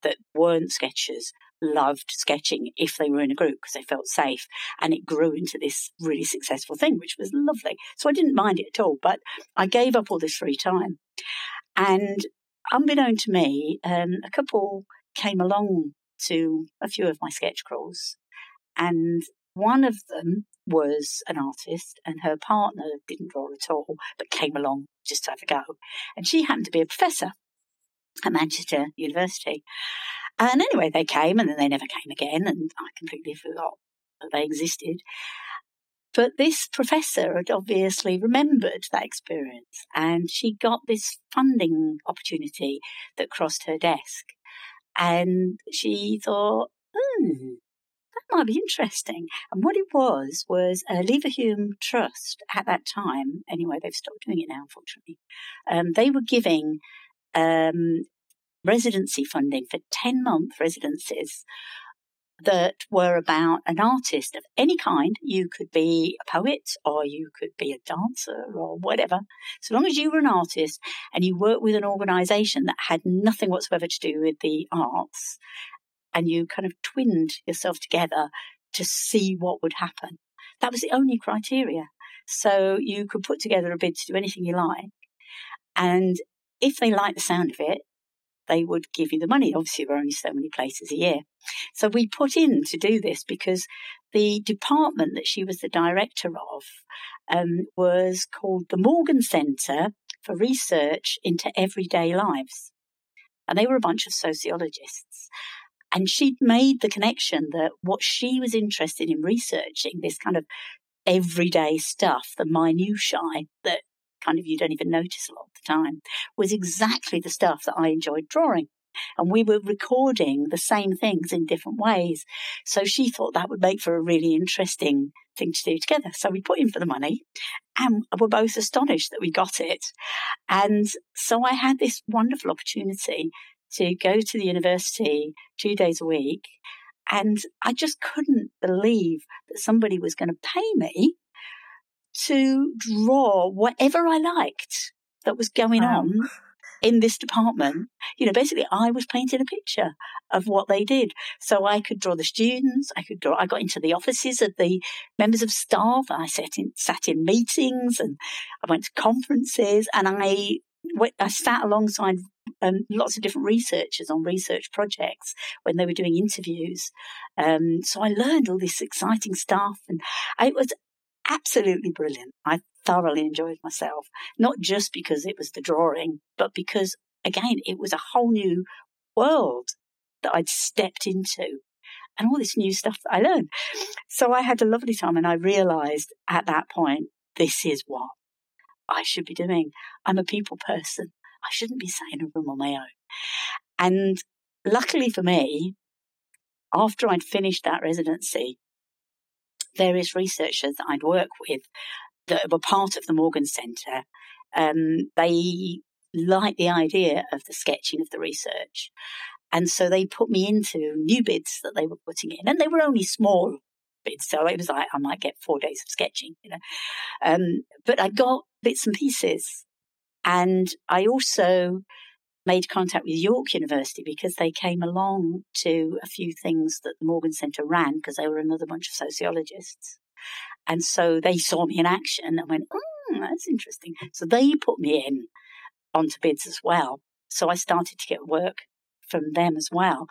that weren't sketchers loved sketching if they were in a group because they felt safe. And it grew into this really successful thing, which was lovely. So I didn't mind it at all. But I gave up all this free time. And unbeknown to me, um, a couple came along to a few of my sketch crawls. And one of them was an artist, and her partner didn't draw at all, but came along just to have a go. And she happened to be a professor at Manchester University. And anyway, they came and then they never came again, and I completely forgot that they existed. But this professor had obviously remembered that experience, and she got this funding opportunity that crossed her desk. And she thought, hmm, that might be interesting. And what it was, was a Leverhulme Trust at that time, anyway, they've stopped doing it now, unfortunately. Um, they were giving um, residency funding for 10 month residencies that were about an artist of any kind. You could be a poet or you could be a dancer or whatever. So long as you were an artist and you worked with an organization that had nothing whatsoever to do with the arts and you kind of twinned yourself together to see what would happen. That was the only criteria. So you could put together a bid to do anything you like. And if they liked the sound of it, they would give you the money. Obviously, there are only so many places a year. So we put in to do this because the department that she was the director of um, was called the Morgan Centre for Research into Everyday Lives. And they were a bunch of sociologists. And she'd made the connection that what she was interested in researching, this kind of everyday stuff, the minutiae that kind of you don't even notice a lot of the time, was exactly the stuff that I enjoyed drawing. And we were recording the same things in different ways. So she thought that would make for a really interesting thing to do together. So we put in for the money and we're both astonished that we got it. And so I had this wonderful opportunity to go to the university two days a week. And I just couldn't believe that somebody was going to pay me to draw whatever I liked that was going wow. on in this department. You know, basically, I was painting a picture of what they did. So I could draw the students. I could draw. I got into the offices of the members of staff. I sat in sat in meetings, and I went to conferences, and I I sat alongside um, lots of different researchers on research projects when they were doing interviews. Um, so I learned all this exciting stuff, and it was absolutely brilliant. I thoroughly enjoyed myself, not just because it was the drawing, but because, again, it was a whole new world that I'd stepped into and all this new stuff that I learned. So I had a lovely time and I realized at that point, this is what I should be doing. I'm a people person. I shouldn't be sat in a room on my own. And luckily for me, after I'd finished that residency, various researchers that I'd work with that were part of the Morgan Centre, um, they liked the idea of the sketching of the research. And so they put me into new bids that they were putting in, and they were only small bids. So it was like I might get four days of sketching, you know. Um, but I got bits and pieces, and I also made contact with York University because they came along to a few things that the Morgan Centre ran because they were another bunch of sociologists. And so they saw me in action and went, oh, that's interesting. So they put me in onto bids as well. So I started to get work from them as well.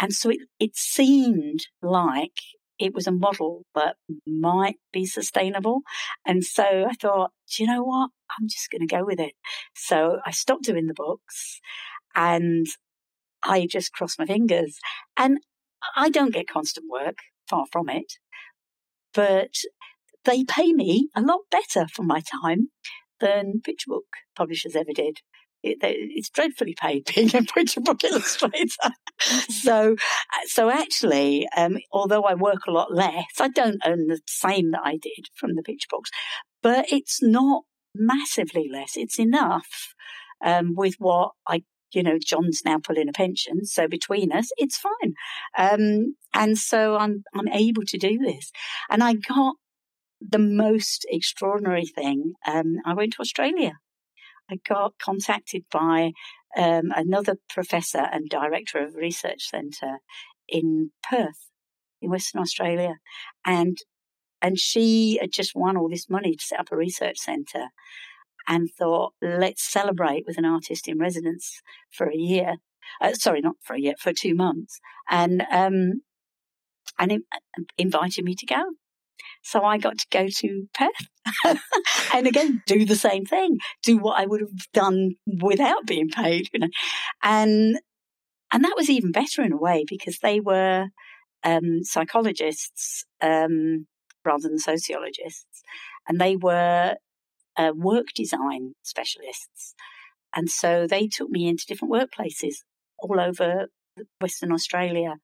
And so it, it seemed like it was a model that might be sustainable. And so I thought, do you know what? I'm just going to go with it. So I stopped doing the books and I just crossed my fingers. And I don't get constant work, far from it, but they pay me a lot better for my time than picture book publishers ever did. It, it's dreadfully paid being a picture book illustrator. so, so actually, um, although I work a lot less, I don't earn the same that I did from the picture books, but it's not massively less. It's enough um, with what I you know, John's now pulling a pension, so between us, it's fine. Um, and so I'm I'm able to do this, and I got the most extraordinary thing. Um, I went to Australia I got contacted by um, another professor and director of a research centre in Perth, in Western Australia, and and she had just won all this money to set up a research centre, and thought, let's celebrate with an artist in residence for a year. Uh, sorry, not for a year, for two months, and um, and in, invited me to go. So I got to go to Perth and again do the same thing, do what I would have done without being paid, you know. And and that was even better in a way because they were um, psychologists um, rather than sociologists, and they were uh, work design specialists. And so they took me into different workplaces all over Western Australia.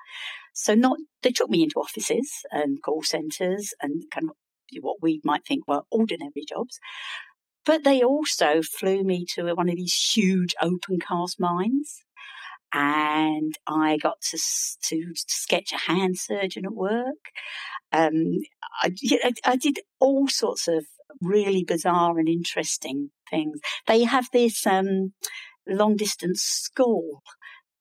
So not they took me into offices and call centres and kind of what we might think were ordinary jobs. But they also flew me to one of these huge open cast mines. and I got to to sketch a hand surgeon at work. Um, I, I did all sorts of really bizarre and interesting things. They have this um, long distance school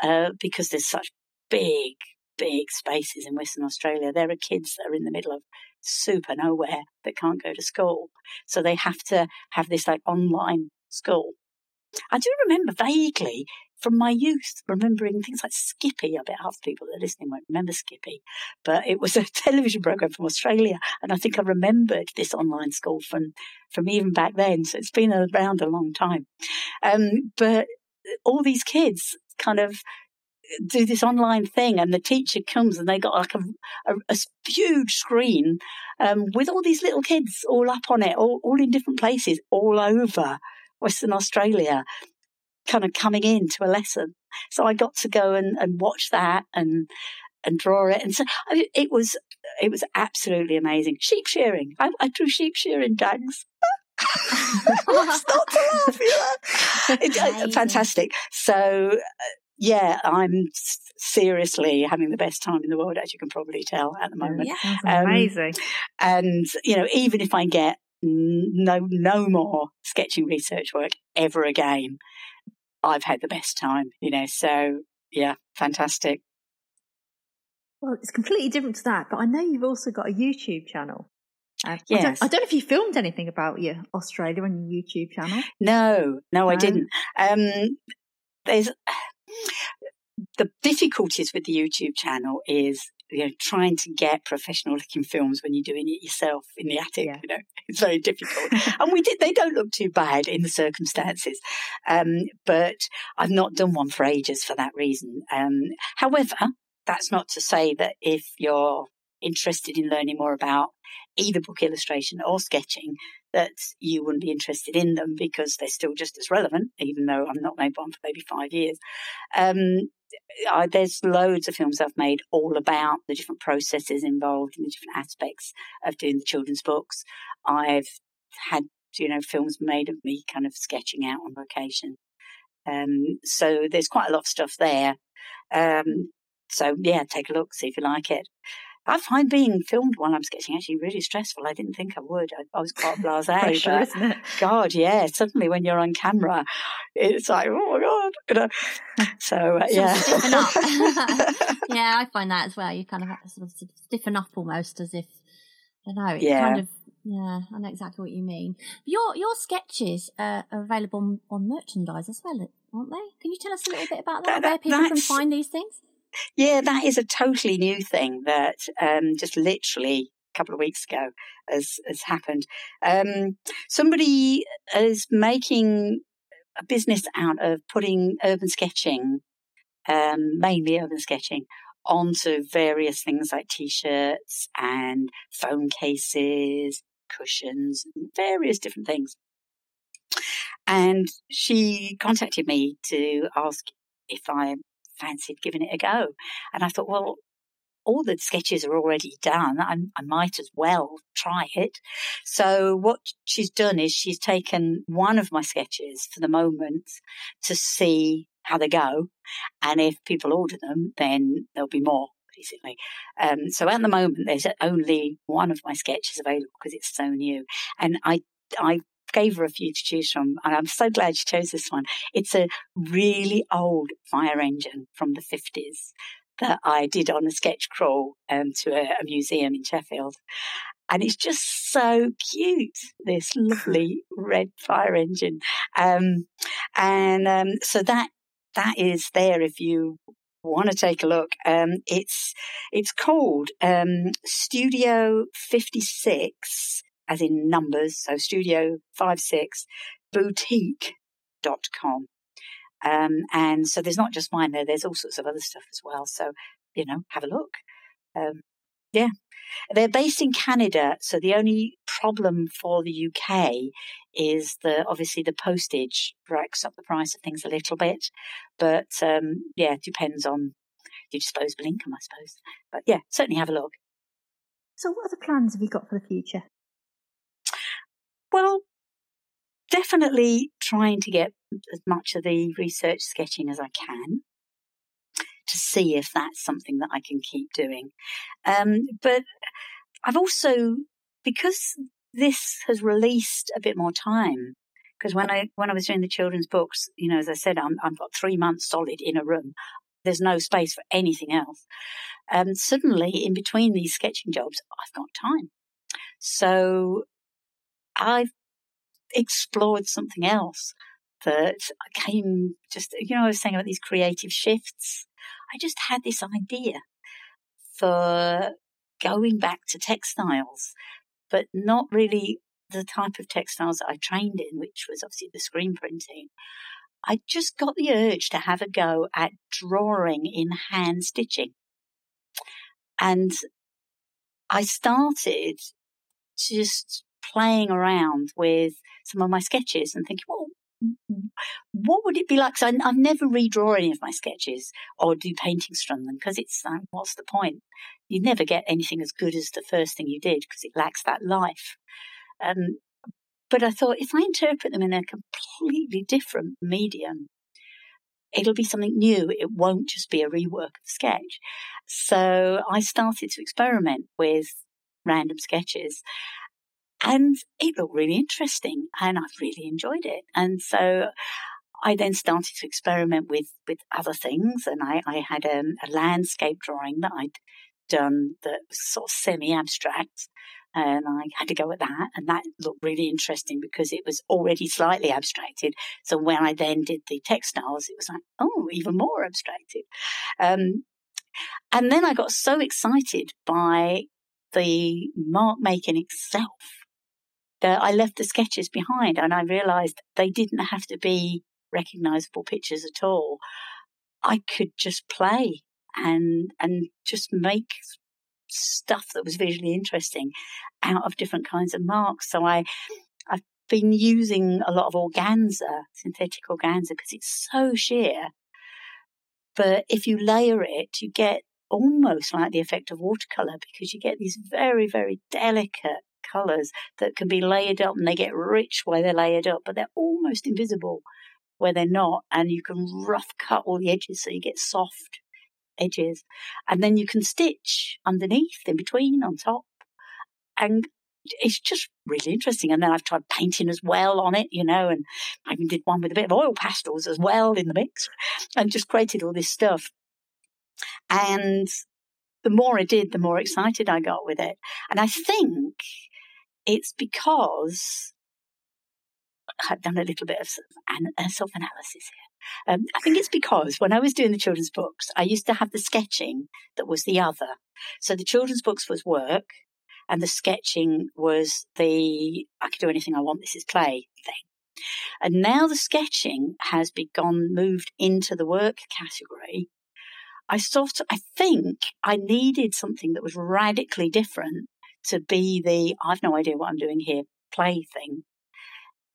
uh, because there's such big, big spaces in Western Australia. There are kids that are in the middle of super nowhere that can't go to school. So they have to have this like online school. I do remember vaguely from my youth, remembering things like Skippy. I bet half the people that are listening won't remember Skippy, but it was a television program from Australia, and I think I remembered this online school from from even back then. So it's been around a long time. Um, but all these kids kind of do this online thing and the teacher comes and they got like a, a, a huge screen um, with all these little kids all up on it all, all in different places all over western australia kind of coming into a lesson. So I got to go and, and watch that and and draw it. And so I mean, it was it was absolutely amazing. Sheep shearing. I, I drew sheep shearing. What's not to laugh? It, uh, fantastic. So uh, yeah, I'm seriously having the best time in the world, as you can probably tell at the moment. Yeah, um, amazing. And you know, even if I get no no more sketching research work ever again, I've had the best time, you know. So yeah, fantastic. Well, it's completely different to that, but I know you've also got a YouTube channel. Uh, yes. I don't, I don't, know if you filmed anything about your Australia on your YouTube channel. No, no, no. I didn't. Um, there's the difficulties with the YouTube channel is you know trying to get professional looking films when you're doing it yourself in the attic. Yeah. You know, it's very difficult. and we did; they don't look too bad in the circumstances. Um, but I've not done one for ages for that reason. Um, however, that's not to say that if you're interested in learning more about either book illustration or sketching, that you wouldn't be interested in them because they're still just as relevant, even though I've not made one for maybe five years. Um, I, there's loads of films I've made all about the different processes involved and the different aspects of doing the children's books. I've had, you know, films made of me kind of sketching out on location. Um, so there's quite a lot of stuff there. Um, so yeah, take a look, see if you like it. I find being filmed while I'm sketching actually really stressful. I didn't think I would. I, I was quite blasé. Pressure, isn't it? God, yeah. Suddenly, when you're on camera, it's like, oh my god, you know. So uh, yeah, yeah, I find that as well. You kind of have to sort of stiffen up almost as if I don't know. It's yeah. kind of yeah, I know exactly what you mean. Your your sketches uh, are available on, merchandise as well, aren't they? Can you tell us a little bit about that? that where people can find these things? Yeah, that is a totally new thing that um, just literally a couple of weeks ago has has happened. Um, somebody is making a business out of putting urban sketching, um, mainly urban sketching, onto various things like t-shirts and phone cases, cushions, various different things. And she contacted me to ask if I fancied giving it a go. And I thought, well, all the sketches are already done. I, I, might as well try it. So what she's done is she's taken one of my sketches for the moment to see how they go. And if people order them, then there'll be more. Basically, um, so at the moment there's only one of my sketches available because it's so new, and I I gave her a few to choose from, and I'm so glad she chose this one. It's a really old fire engine from the 50s that I did on a sketch crawl um, to a, a museum in Sheffield. And it's just so cute, this lovely red fire engine. Um, and um, so that that is there if you want to take a look. Um, it's it's called um, Studio 56 as in numbers, so studio five 56 boutique.com. Um, and so there's not just mine there, there's all sorts of other stuff as well. So, you know, have a look. Um, yeah. They're based in Canada, so the only problem for the UK is the obviously the postage racks up the price of things a little bit. But um, yeah, it depends on your disposable income, I suppose. But yeah, certainly have a look. So, what other plans have you got for the future? Well, definitely trying to get as much of the research sketching as I can. to see if that's something that I can keep doing. Um, but I've also, because this has released a bit more time, because when I when I was doing the children's books, you know, as I said, I'm, I've got three months solid in a room. There's no space for anything else. Um, suddenly, in between these sketching jobs, I've got time. So I've explored something else that came just, you know, I was saying about these creative shifts. I just had this idea for going back to textiles, but not really the type of textiles that I trained in, which was obviously the screen printing. I just got the urge to have a go at drawing in hand stitching. And I started just playing around with some of my sketches and thinking, well, what would it be like? So I, have never redraw any of my sketches or do paintings from them because it's like, what's the point? You never get anything as good as the first thing you did because it lacks that life. Um, but I thought if I interpret them in a completely different medium, it'll be something new. It won't just be a rework of the sketch. So I started to experiment with random sketches and it looked really interesting and I've really enjoyed it. And so I then started to experiment with, with other things and I, I had um, a landscape drawing that I'd done that was sort of semi-abstract and I had to go at that and that looked really interesting because it was already slightly abstracted. So when I then did the textiles, it was like, oh, even more abstracted. Um, and then I got so excited by the mark making itself that I left the sketches behind and I realized they didn't have to be recognizable pictures at all. I could just play and and just make stuff that was visually interesting out of different kinds of marks. So I I've been using a lot of organza, synthetic organza, because it's so sheer. But if you layer it, you get almost like the effect of watercolor because you get these very, very delicate colours that can be layered up and they get rich while they're layered up, but they're almost invisible where they're not. And you can rough cut all the edges so you get soft edges. And then you can stitch underneath, in between, on top. And it's just really interesting. And then I've tried painting as well on it, you know, and I even did one with a bit of oil pastels as well in the mix and just created all this stuff. And the more I did, the more excited I got with it. And I think it's because I've done a little bit of self analysis here. Um, I think it's because when I was doing the children's books, I used to have the sketching that was the other. So the children's books was work, and the sketching was the I can do anything I want, this is play thing. And now the sketching has begun moved into the work category. I sort of, I think I needed something that was radically different to be the I've no idea what I'm doing here play thing.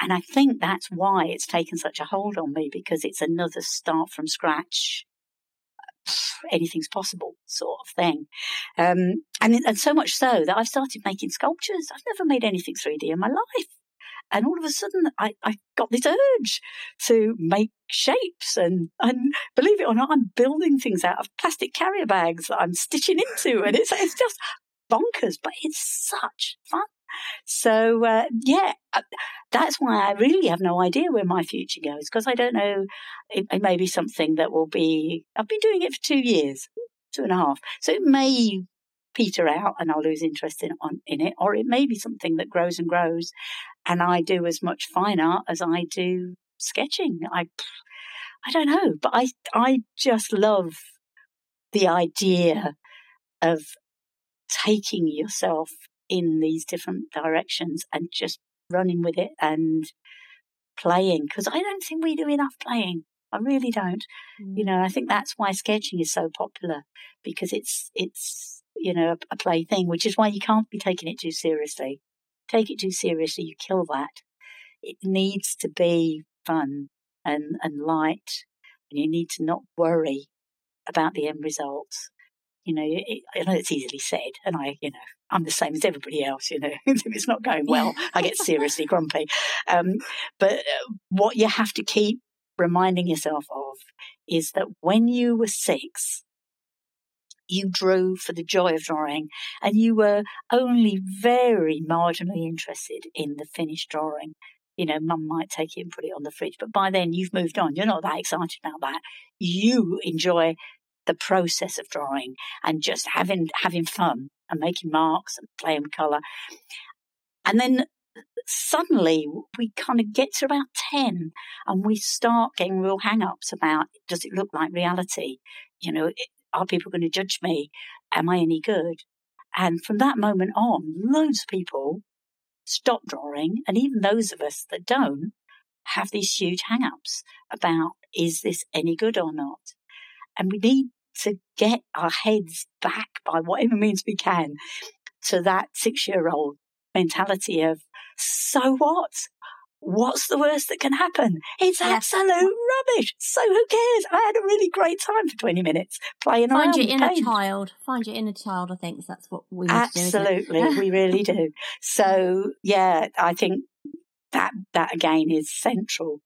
And I think that's why it's taken such a hold on me because it's another start from scratch. Anything's possible sort of thing. Um, and, and so much so that I've started making sculptures. I've never made anything 3D in my life. And all of a sudden, I, I got this urge to make shapes. And, and believe it or not, I'm building things out of plastic carrier bags that I'm stitching into. And it's, it's just bonkers, but it's such fun. So uh, yeah, uh, that's why I really have no idea where my future goes because I don't know. It, it, may be something that will be. I've been doing it for two years, two and a half. So it may peter out and I'll lose interest in on, in it, or it may be something that grows and grows, and I do as much fine art as I do sketching. I I don't know, but I I just love the idea of taking yourself in these different directions and just running with it and playing because I don't think we do enough playing. I really don't. Mm. You know, I think that's why sketching is so popular because it's it's you know a, a play thing, which is why you can't be taking it too seriously. Take it too seriously, you kill that. It needs to be fun and and light, and you need to not worry about the end result you know, it, I know it's easily said, and I, you know, I'm the same as everybody else. You know, if it's not going well, I get seriously grumpy. Um, but uh, what you have to keep reminding yourself of is that when you were six, you drew for the joy of drawing and you were only very marginally interested in the finished drawing. You know, mum might take it and put it on the fridge, but by then you've moved on. You're not that excited about that. You enjoy the process of drawing and just having having fun and making marks and playing with colour. And then suddenly we kind of get to about 10 and we start getting real hang ups about does it look like reality? You know, are people going to judge me? Am I any good? And from that moment on, loads of people stop drawing. And even those of us that don't have these huge hang ups about is this any good or not? And we need to get our heads back by whatever means we can to that six year old mentality of so what? What's the worst that can happen? It's yes. absolute rubbish. So who cares? I had a really great time for 20 minutes playing Find around. your inner paint. child. Find your inner child, I think that's what we Absolutely. Do, we really do. So yeah, I think that, that again is central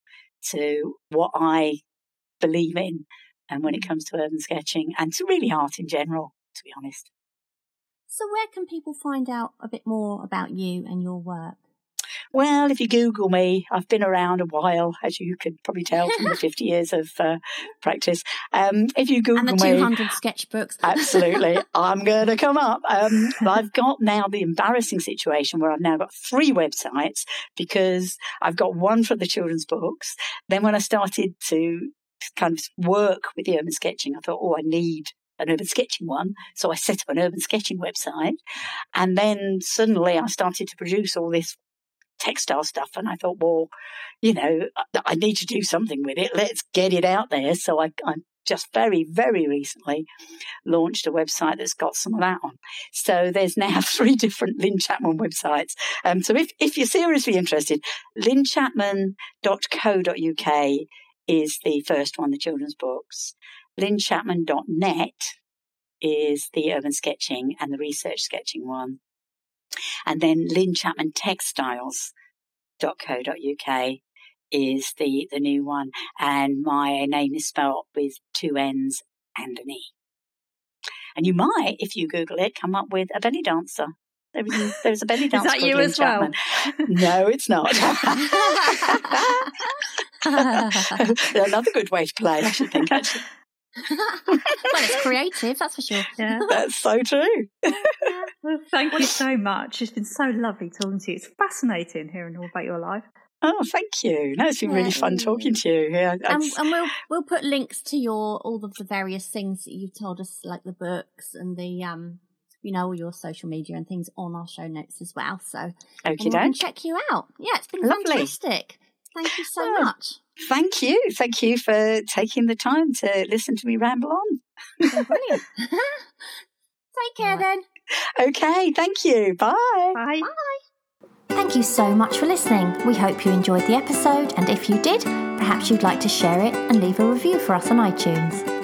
to what I believe in and when it comes to urban sketching and to really art in general, to be honest. So where can people find out a bit more about you and your work? Well, if you Google me, I've been around a while, as you could probably tell from the 50 years of uh, practice. Um, if you Google me, and the 200 me, sketchbooks. absolutely, I'm going to come up. Um, I've got now the embarrassing situation where I've now got three websites because I've got one for the children's books. Then when I started to kind of work with the urban sketching, I thought, oh, I need an urban sketching one. So I set up an urban sketching website. And then suddenly I started to produce all this textile stuff. And I thought, well, you know, I need to do something with it. Let's get it out there. So I, I just very, very recently launched a website that's got some of that on. So there's now three different Lynne Chapman websites. Um, so if, if you're seriously interested, lynnechapman.co.uk is the first one, the children's books. lynnechapman.net is the urban sketching and the research sketching one. And then Lynne Chapman Textiles.co.uk is the, the new one. And my name is spelled with two N's and an E. And you might, if you Google it, come up with a belly dancer. There is, there's a belly dancer. is that you Lynne as Chapman. well? no, it's not. Another good way to play, I should think, actually. well, it's creative, that's for sure. Yeah. That's so true. well, thank you so much. It's been so lovely talking to you. It's fascinating hearing all about your life. Oh, thank you. No, it's been yeah. really fun talking to you. Yeah, and, and, we'll we'll put links to your all of the various things that you've told us, like the books and the um, you know, all your social media and things on our show notes as well. So okay, we can check you out. Yeah, it's been Lovely. fantastic. Thank you so oh, much. Thank you. Thank you for taking the time to listen to me ramble on. brilliant. Take care right. then. Okay, thank you. Bye. Bye. Bye. Thank you so much for listening. We hope you enjoyed the episode, and if you did, perhaps you'd like to share it and leave a review for us on iTunes.